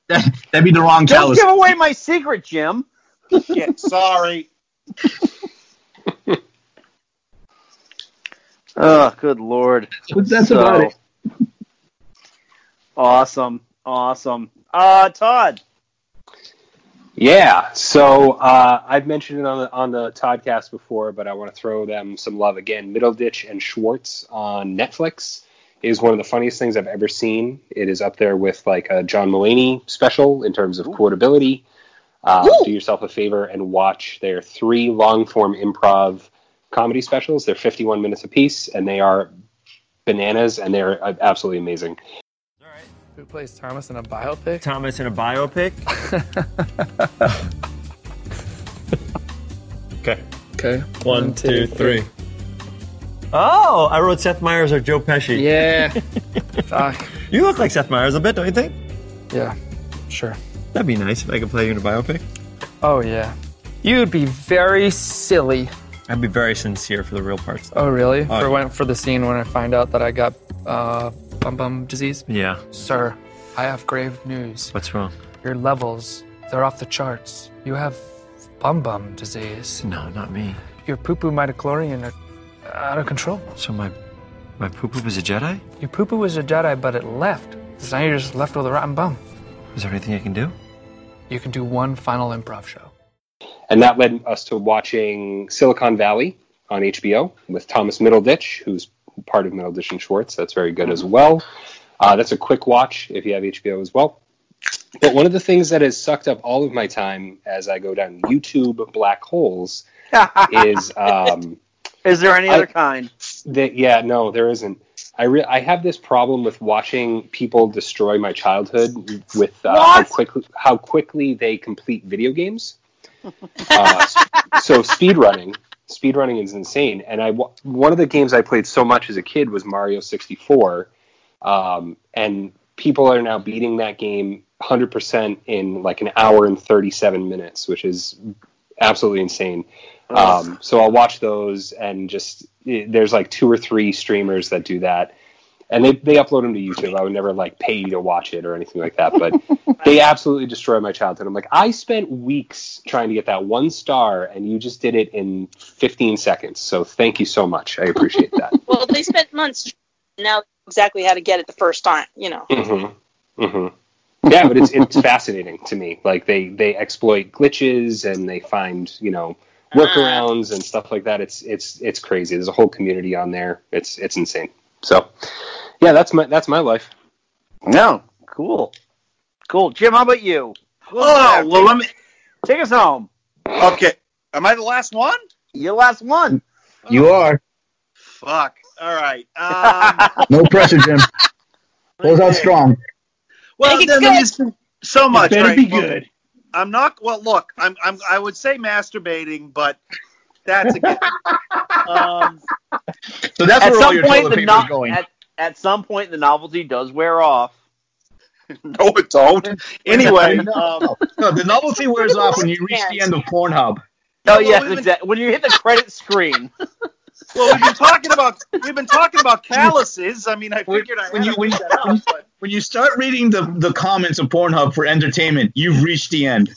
That'd be the wrong Don't callus. give away my secret, Jim. Shit, sorry. Oh, good lord. But that's about it. Awesome. Awesome. Uh, Todd. Yeah, so uh, I've mentioned it on the on the Toddcast before, but I want to throw them some love again. Middleditch and Schwartz on Netflix is one of the funniest things I've ever seen. It is up there with like a John Mulaney special in terms of quotability. Uh, do yourself a favor and watch their three long form improv comedy specials. They're 51 minutes apiece, and they are bananas, and they're uh, absolutely amazing. Who plays Thomas in a biopic? Thomas in a biopic? okay. Okay. One, two, three. Oh, I wrote Seth Meyers or Joe Pesci. Yeah. Fuck. You look like Seth Meyers a bit, don't you think? Yeah. Sure. That'd be nice if I could play you in a biopic. Oh yeah. You'd be very silly. I'd be very sincere for the real parts. Oh really? Oh, for yeah. when for the scene when I find out that I got uh, bum bum disease. Yeah. Sir, I have grave news. What's wrong? Your levels, they're off the charts. You have bum bum disease. No, not me. Your poo poo midichlorian are out of control. So my my poo poo is a Jedi? Your poo poo was a Jedi, but it left. So now you're just left with a rotten bum. Is there anything I can do? You can do one final improv show. And that led us to watching Silicon Valley on HBO with Thomas Middleditch, who's part of Middleditch and Schwartz. That's very good as well. Uh, that's a quick watch if you have HBO as well. But one of the things that has sucked up all of my time as I go down YouTube black holes is um, Is there any I- other kind? that yeah no there isn't i re- i have this problem with watching people destroy my childhood with uh, how quickly how quickly they complete video games uh, so speed running speed running is insane. And i one of the games i played so much as a kid was mario 64 um, and people are now beating that game 100% in like an hour and 37 minutes which is absolutely insane. Um, so I'll watch those and just eh, there's like two or three streamers that do that, and they they upload them to YouTube. I would never like pay you to watch it or anything like that, but they absolutely destroy my childhood. I'm like, I spent weeks trying to get that one star, and you just did it in 15 seconds. So thank you so much. I appreciate that. Well, they spent months now exactly how to get it the first time. You know. hmm hmm Yeah, but it's it's fascinating to me. Like they they exploit glitches and they find you know workarounds and stuff like that. It's it's it's crazy. There's a whole community on there. It's it's insane. So yeah, that's my that's my life. No. Cool. Cool. Jim, how about you? Oh, well, let me. Take us home. Okay. Am I the last one? Your last one. You are. Fuck. All right. Um, No pressure, Jim. Close out strong. well, Make it then there's so much. better right? be Well, good. I'm not. Well, look, I'm. I'm. I would say masturbating, but that's a given. um, So that's at where all some your point, toilet the paper no- is going. at, at some point, the novelty does wear off. no, it don't. Anyway, no, um, no, the novelty wears off when you reach the end of Pornhub. Oh well, yes, we've been- exactly. When you hit the credit screen. well, we've been talking about we've been talking about calluses. I mean, I When, figured I when you to when, bring that when, but when you start reading the, the comments of Pornhub for entertainment, you've reached the end.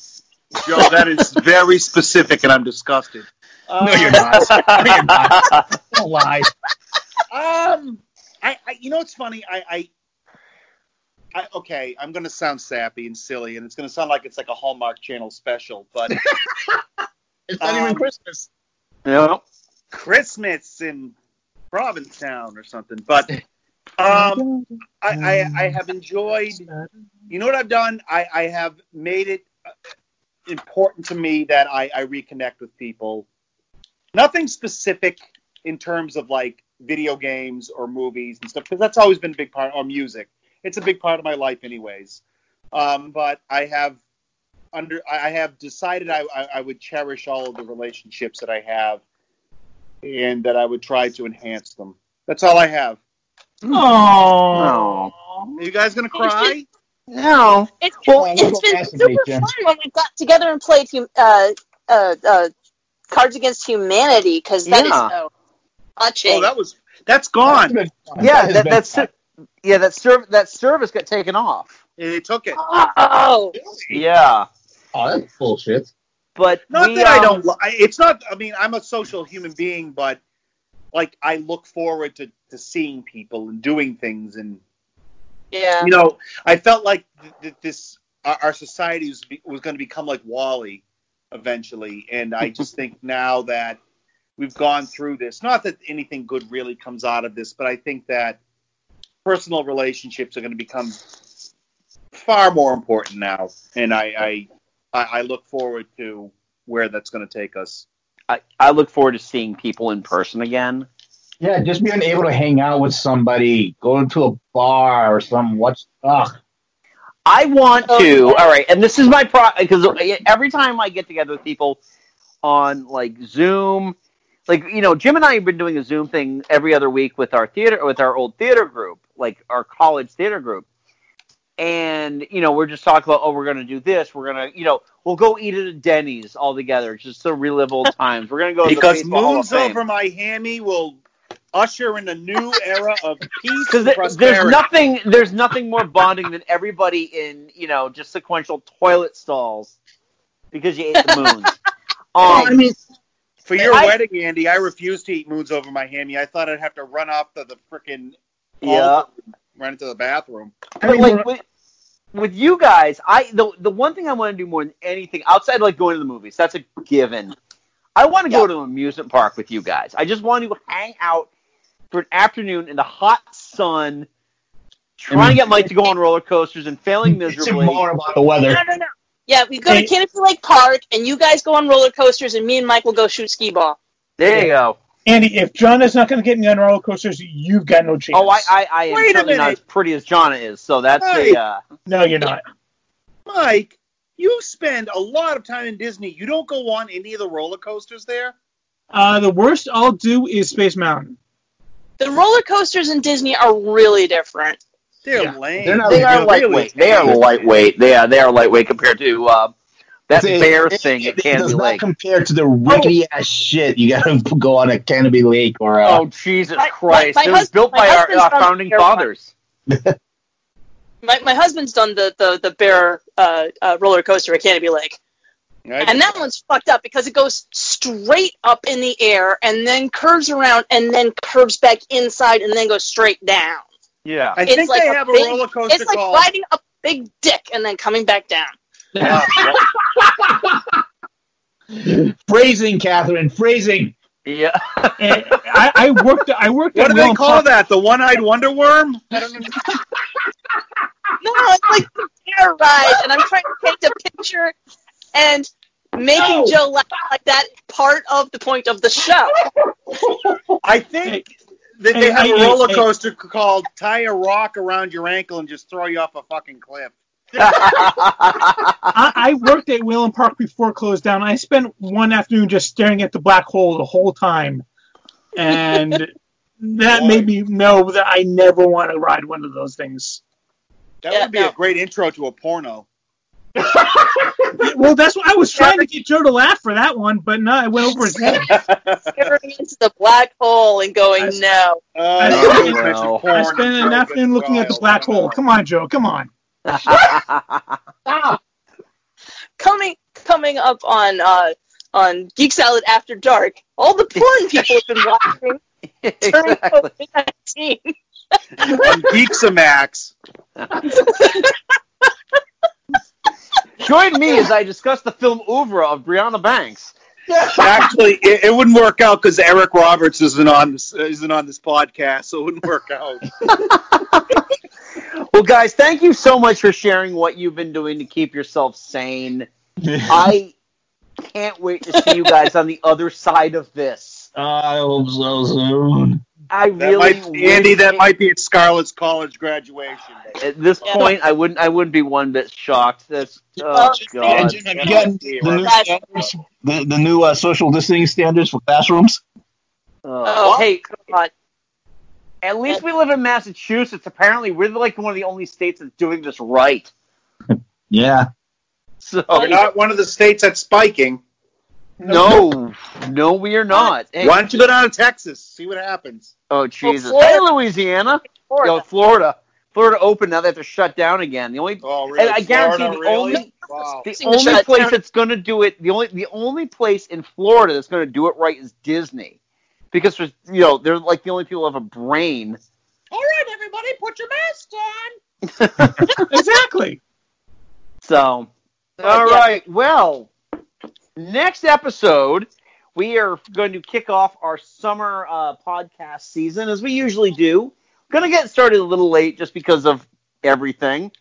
Joe, that is very specific, and I'm disgusted. No, you're not. No, you're not. Don't lie. Um, I, I you know, it's funny. I, I, I, okay, I'm gonna sound sappy and silly, and it's gonna sound like it's like a Hallmark Channel special, but It's not even Um, Christmas. no. Christmas in Provincetown or something. But um, I, I, I have enjoyed. You know what I've done? I, I have made it uh, important to me that I, I reconnect with people. Nothing specific in terms of like video games or movies and stuff, because that's always been a big part. Or music, it's a big part of my life, anyways. Um, but I have under I have decided I, I, I would cherish all of the relationships that I have, and that I would try to enhance them. That's all I have. Oh. Are you guys gonna cry? No. It's, Well, it's we'll been super fun when we got together and played uh, uh, uh, Cards Against Humanity because that is Yeah. so touching. Oh, that was that's gone. Yeah, that, that's yeah, that serv- that service got taken off. They took it. Oh, Yeah, Oh, that's bullshit. but Not we, that I um, don't. li- It's not. I mean, I'm a social human being, but like I look forward to to seeing people and doing things, and yeah. you know, I felt like th- th- this our, our society was be, was going to become like WALL-E eventually, and I just think now that we've gone through this, not that anything good really comes out of this, but I think that personal relationships are going to become far more important now, and I I, I I look forward to where that's going to take us. I, I look forward to seeing people in person again. Yeah, just being able to hang out with somebody, go to a bar or some what's ugh. I want oh, to. All right, and this is my pro because every time I get together with people on like Zoom, like you know, Jim and I have been doing a Zoom thing every other week with our theater with our old theater group, like our college theater group. And you know, we're just talking about, oh, we're gonna do this. We're gonna, you know, we'll go eat at a Denny's all together, just to relive old times. We're gonna go to the because Baseball moons over my hammy will usher in a new era of peace because and there's nothing there's nothing more bonding than everybody in you know just sequential toilet stalls because you ate the moons. Well, I Um, mean, for your I- wedding, Andy, I refused to eat moons over my hammy. I thought I'd have to run off to the freaking Yeah. run into the bathroom. but like with, with you guys, I the the one thing I want to do more than anything outside like going to the movies, that's a given. I want to go to an amusement park with you guys. I just want to hang out for an afternoon in the hot sun, trying to get Mike to go on roller coasters and failing miserably. more about the weather. No, no, no. Yeah, we go to Canobie Lake Park, and you guys go on roller coasters, and me and Mike will go shoot skee ball. There you go. Andy, if John is not going to get me on roller coasters, you've got no chance. Oh, I I, I am Wait a certainly not as pretty as Jonna is, so that's Hey. a uh, No, you're not. Mike, you spend a lot of time in Disney. You don't go on any of the roller coasters there? Uh, the worst I'll do is Space Mountain. The roller coasters in Disney are really different. They're lame. they are lightweight. They are lightweight. They are they are lightweight compared to uh, that It- bear it- thing at it Canby does not Lake. compare to the rickety ass shit you got to go on at Canobie Lake or uh, Oh Jesus My- Christ! my- my it was hus- built by our, our founding fathers. My, my husband's done the, the, the bear uh, uh, roller coaster at Canobie Lake. And that one's fucked up because it goes straight up in the air and then curves around and then curves back inside and then goes straight down. Yeah, I it's think like they a have a roller coaster It's like called. riding a big dick and then coming back down. phrasing, Catherine, phrasing. Yeah, And I, I worked. I worked. What at do they call Park- that? The one-eyed wonder worm? I don't know. No, it's like the bear ride, and I'm trying to paint a picture and making Joe laugh like that part of the point of the show. I think that Hey, they have hey, a hey, roller hey. coaster called tie a rock around your ankle and just throw you off a fucking cliff. I, I worked at Whalom Park before it closed down. I spent one afternoon just staring at the black hole the whole time, and that made me know that I never want to ride one of those things. That Yeah, would be no. a great intro to a porno. Well, that's what I was trying to get Joe to laugh for that one, but no, it went over his head. Staring into the black hole and going, no. Uh, I no, spent- you mentioned no. I spent an afternoon looking at the black hole. Come on, Joe. Come on. Coming coming up on uh, on Geek Salad After Dark, all the porn people have been watching during exactly. COVID nineteen. on Geeksamax. Join me as I discuss the film Oeuvre of Briana Banks. Actually, it, it wouldn't work out because Eric Roberts isn't on this isn't on this podcast, so it wouldn't work out. Well, guys, thank you so much for sharing what you've been doing to keep yourself sane. I can't wait to see you guys on the other side of this. I hope so soon. I That really, might, Andy, that might be at Scarlett's college graduation. At this Yeah. point, I wouldn't. I wouldn't be one bit shocked. That's oh Oh, god. And have you gotten the new standards, the, the new uh, social distancing standards for classrooms? Oh, Oh, hey, God. At least we live in Massachusetts. Apparently, we're like one of the only states that's doing this right. Yeah. So We're not one of the states that's spiking. No, no, we are not. Hey, Why don't you go down to Texas? See what happens. Oh Jesus! Florida- hey, Louisiana. Florida. Yo, Florida. Florida open now. They have to shut down again. The only Oh, really? and I guarantee Florida, the really? only Wow. the Forcing only place down. that's going to do it the only the only place in Florida that's going to do it right is Disney, because there's you know they're like the only people who have a brain. All right, everybody, put your mask on. exactly. So, all right. Well, next episode, we are going to kick off our summer uh, podcast season as we usually do. Going to get started a little late just because of everything.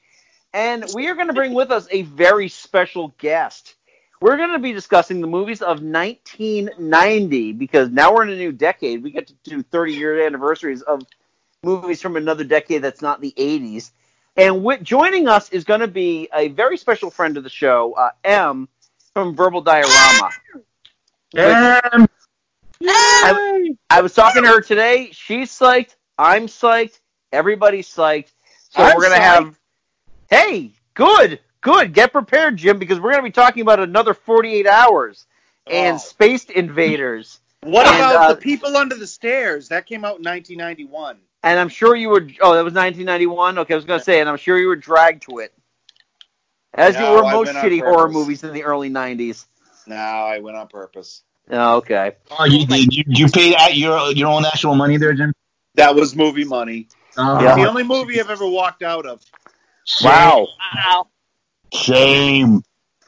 And we are going to bring with us a very special guest. We're going to be discussing the movies of 1990 because now we're in a new decade. We get to do 30 year anniversaries of movies from another decade that's not the 80s. And with, joining us is going to be a very special friend of the show, uh, M from Verbal Diorama. Um, I, I was talking to her today. She's psyched. I'm psyched. Everybody's psyched. So I'm we're to psyched. have. Hey, good, good. Get prepared, Jim, because we're going to be talking about another 48 hours and Oh. Spaced Invaders. What And, about uh, the people under the stairs? That came out in 1991. And I'm sure you were. Oh, that was 1991. Okay, I was going to say, and I'm sure you were dragged to it, as No, you were most shitty horror movies in the early 90s. No, I went on purpose. Oh, okay. oh, you, you, you- you paid at your your own actual money there, Jim? That was movie money. Oh, Yeah. The only movie I've ever walked out of. Wow. Wow. Shame.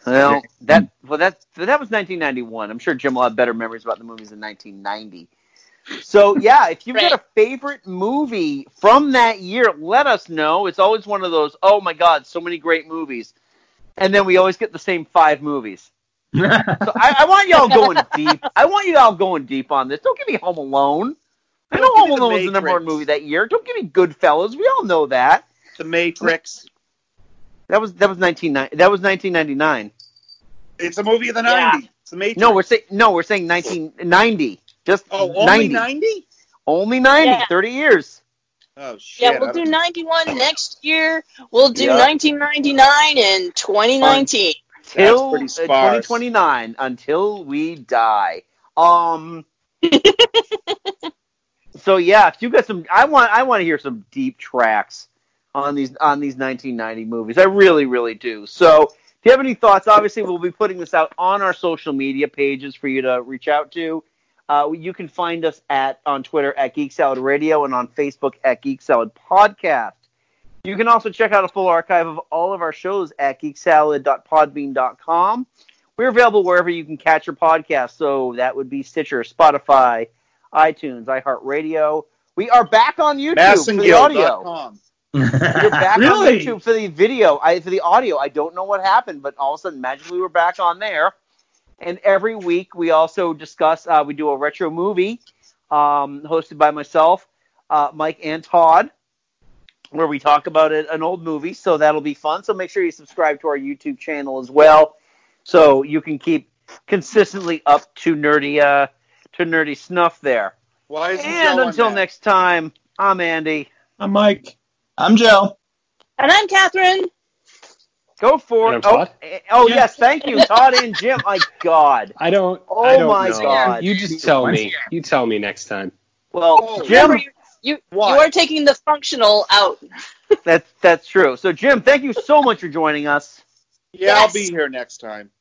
Well, that well that so that was 1991. I'm sure Jim will have better memories about the movies in 1990. So yeah, if you've got a favorite movie from that year, let us know. It's always one of those. Oh my God, so many great movies, and then we always get the same five movies. So I, I want y'all going deep. I want you all going deep on this. Don't give me Home Alone. I know Don't give Home me The Alone was the number one movie that year. Don't give me Goodfellas. We all know that. The Matrix. That was that was 19 that was 1999. It's a movie of the Yeah. 90s. It's the Matrix. No, we're saying no, we're saying 1990. Just oh, only 90. 90? Only 90, Yeah. 30 years. Oh, shit. Yeah, we'll don't- 91 next year. We'll do Yeah. 1999 and 2019. Till pretty uh, sparse. 2029 until we die. Um So yeah, if you got some I want I want to hear some deep tracks on these on these 1990 movies. I really really do. So, if you have any thoughts, obviously we'll be putting this out on our social media pages for you to reach out to. Uh, you can find us at on Twitter at Geek Salad Radio and on Facebook at Geek Salad Podcast. You can also check out a full archive of all of our shows at geeksalad.podbean.com. We're available wherever you can catch your podcast. So that would be Stitcher, Spotify, iTunes, iHeartRadio. We are back on YouTube for the audio. Massengill.com. We're back Really? on YouTube for the video. I for the audio. I don't know what happened, but all of a sudden, magically, we're back on there. And every week, we also discuss. Uh, we do a retro movie, um, hosted by myself, uh, Mike, and Todd, where we talk about it, an old movie. So that'll be fun. So make sure you subscribe to our YouTube channel as well, so you can keep consistently up to nerdy, uh, to nerdy snuff there. Why isn't And Joe until next time, I'm Andy. I'm Mike. I'm Joe. And I'm Catherine. Go for it. I'm Oh, Todd. eh, oh yes, thank you, Todd and Jim. My God. I don't. Oh I don't my know. God. You just tell me. You tell me next time. Well, Oh, Jim, you, you, you are taking the functional out. that's that's true. So, Jim, thank you so much for joining us. Yeah, I'll be here next time.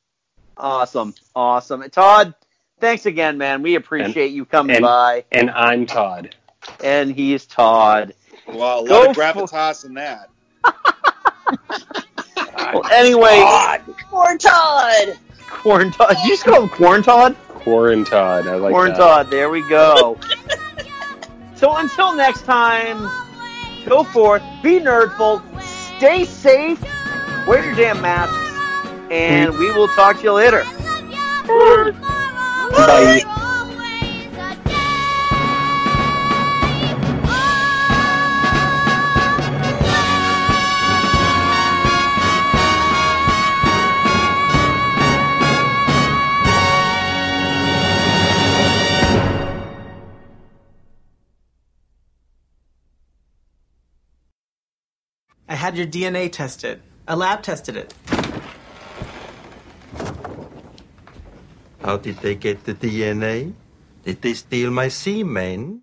Awesome, awesome. And Todd, thanks again, man. We appreciate you coming and- by. And I'm Todd. And he's Todd. Well, a Go lot of for- gravitas in that. Well, anyway, Poor Todd. Corn Todd. Did you just call him Corn Todd? Corn Todd. I like Corn that. Todd. There we go. so until next time, go forth, be nerdful, stay safe, wear your damn masks, and we will talk to you later. Bye. I had your DNA tested. A lab tested it. How did they get the DNA? Did they steal my semen?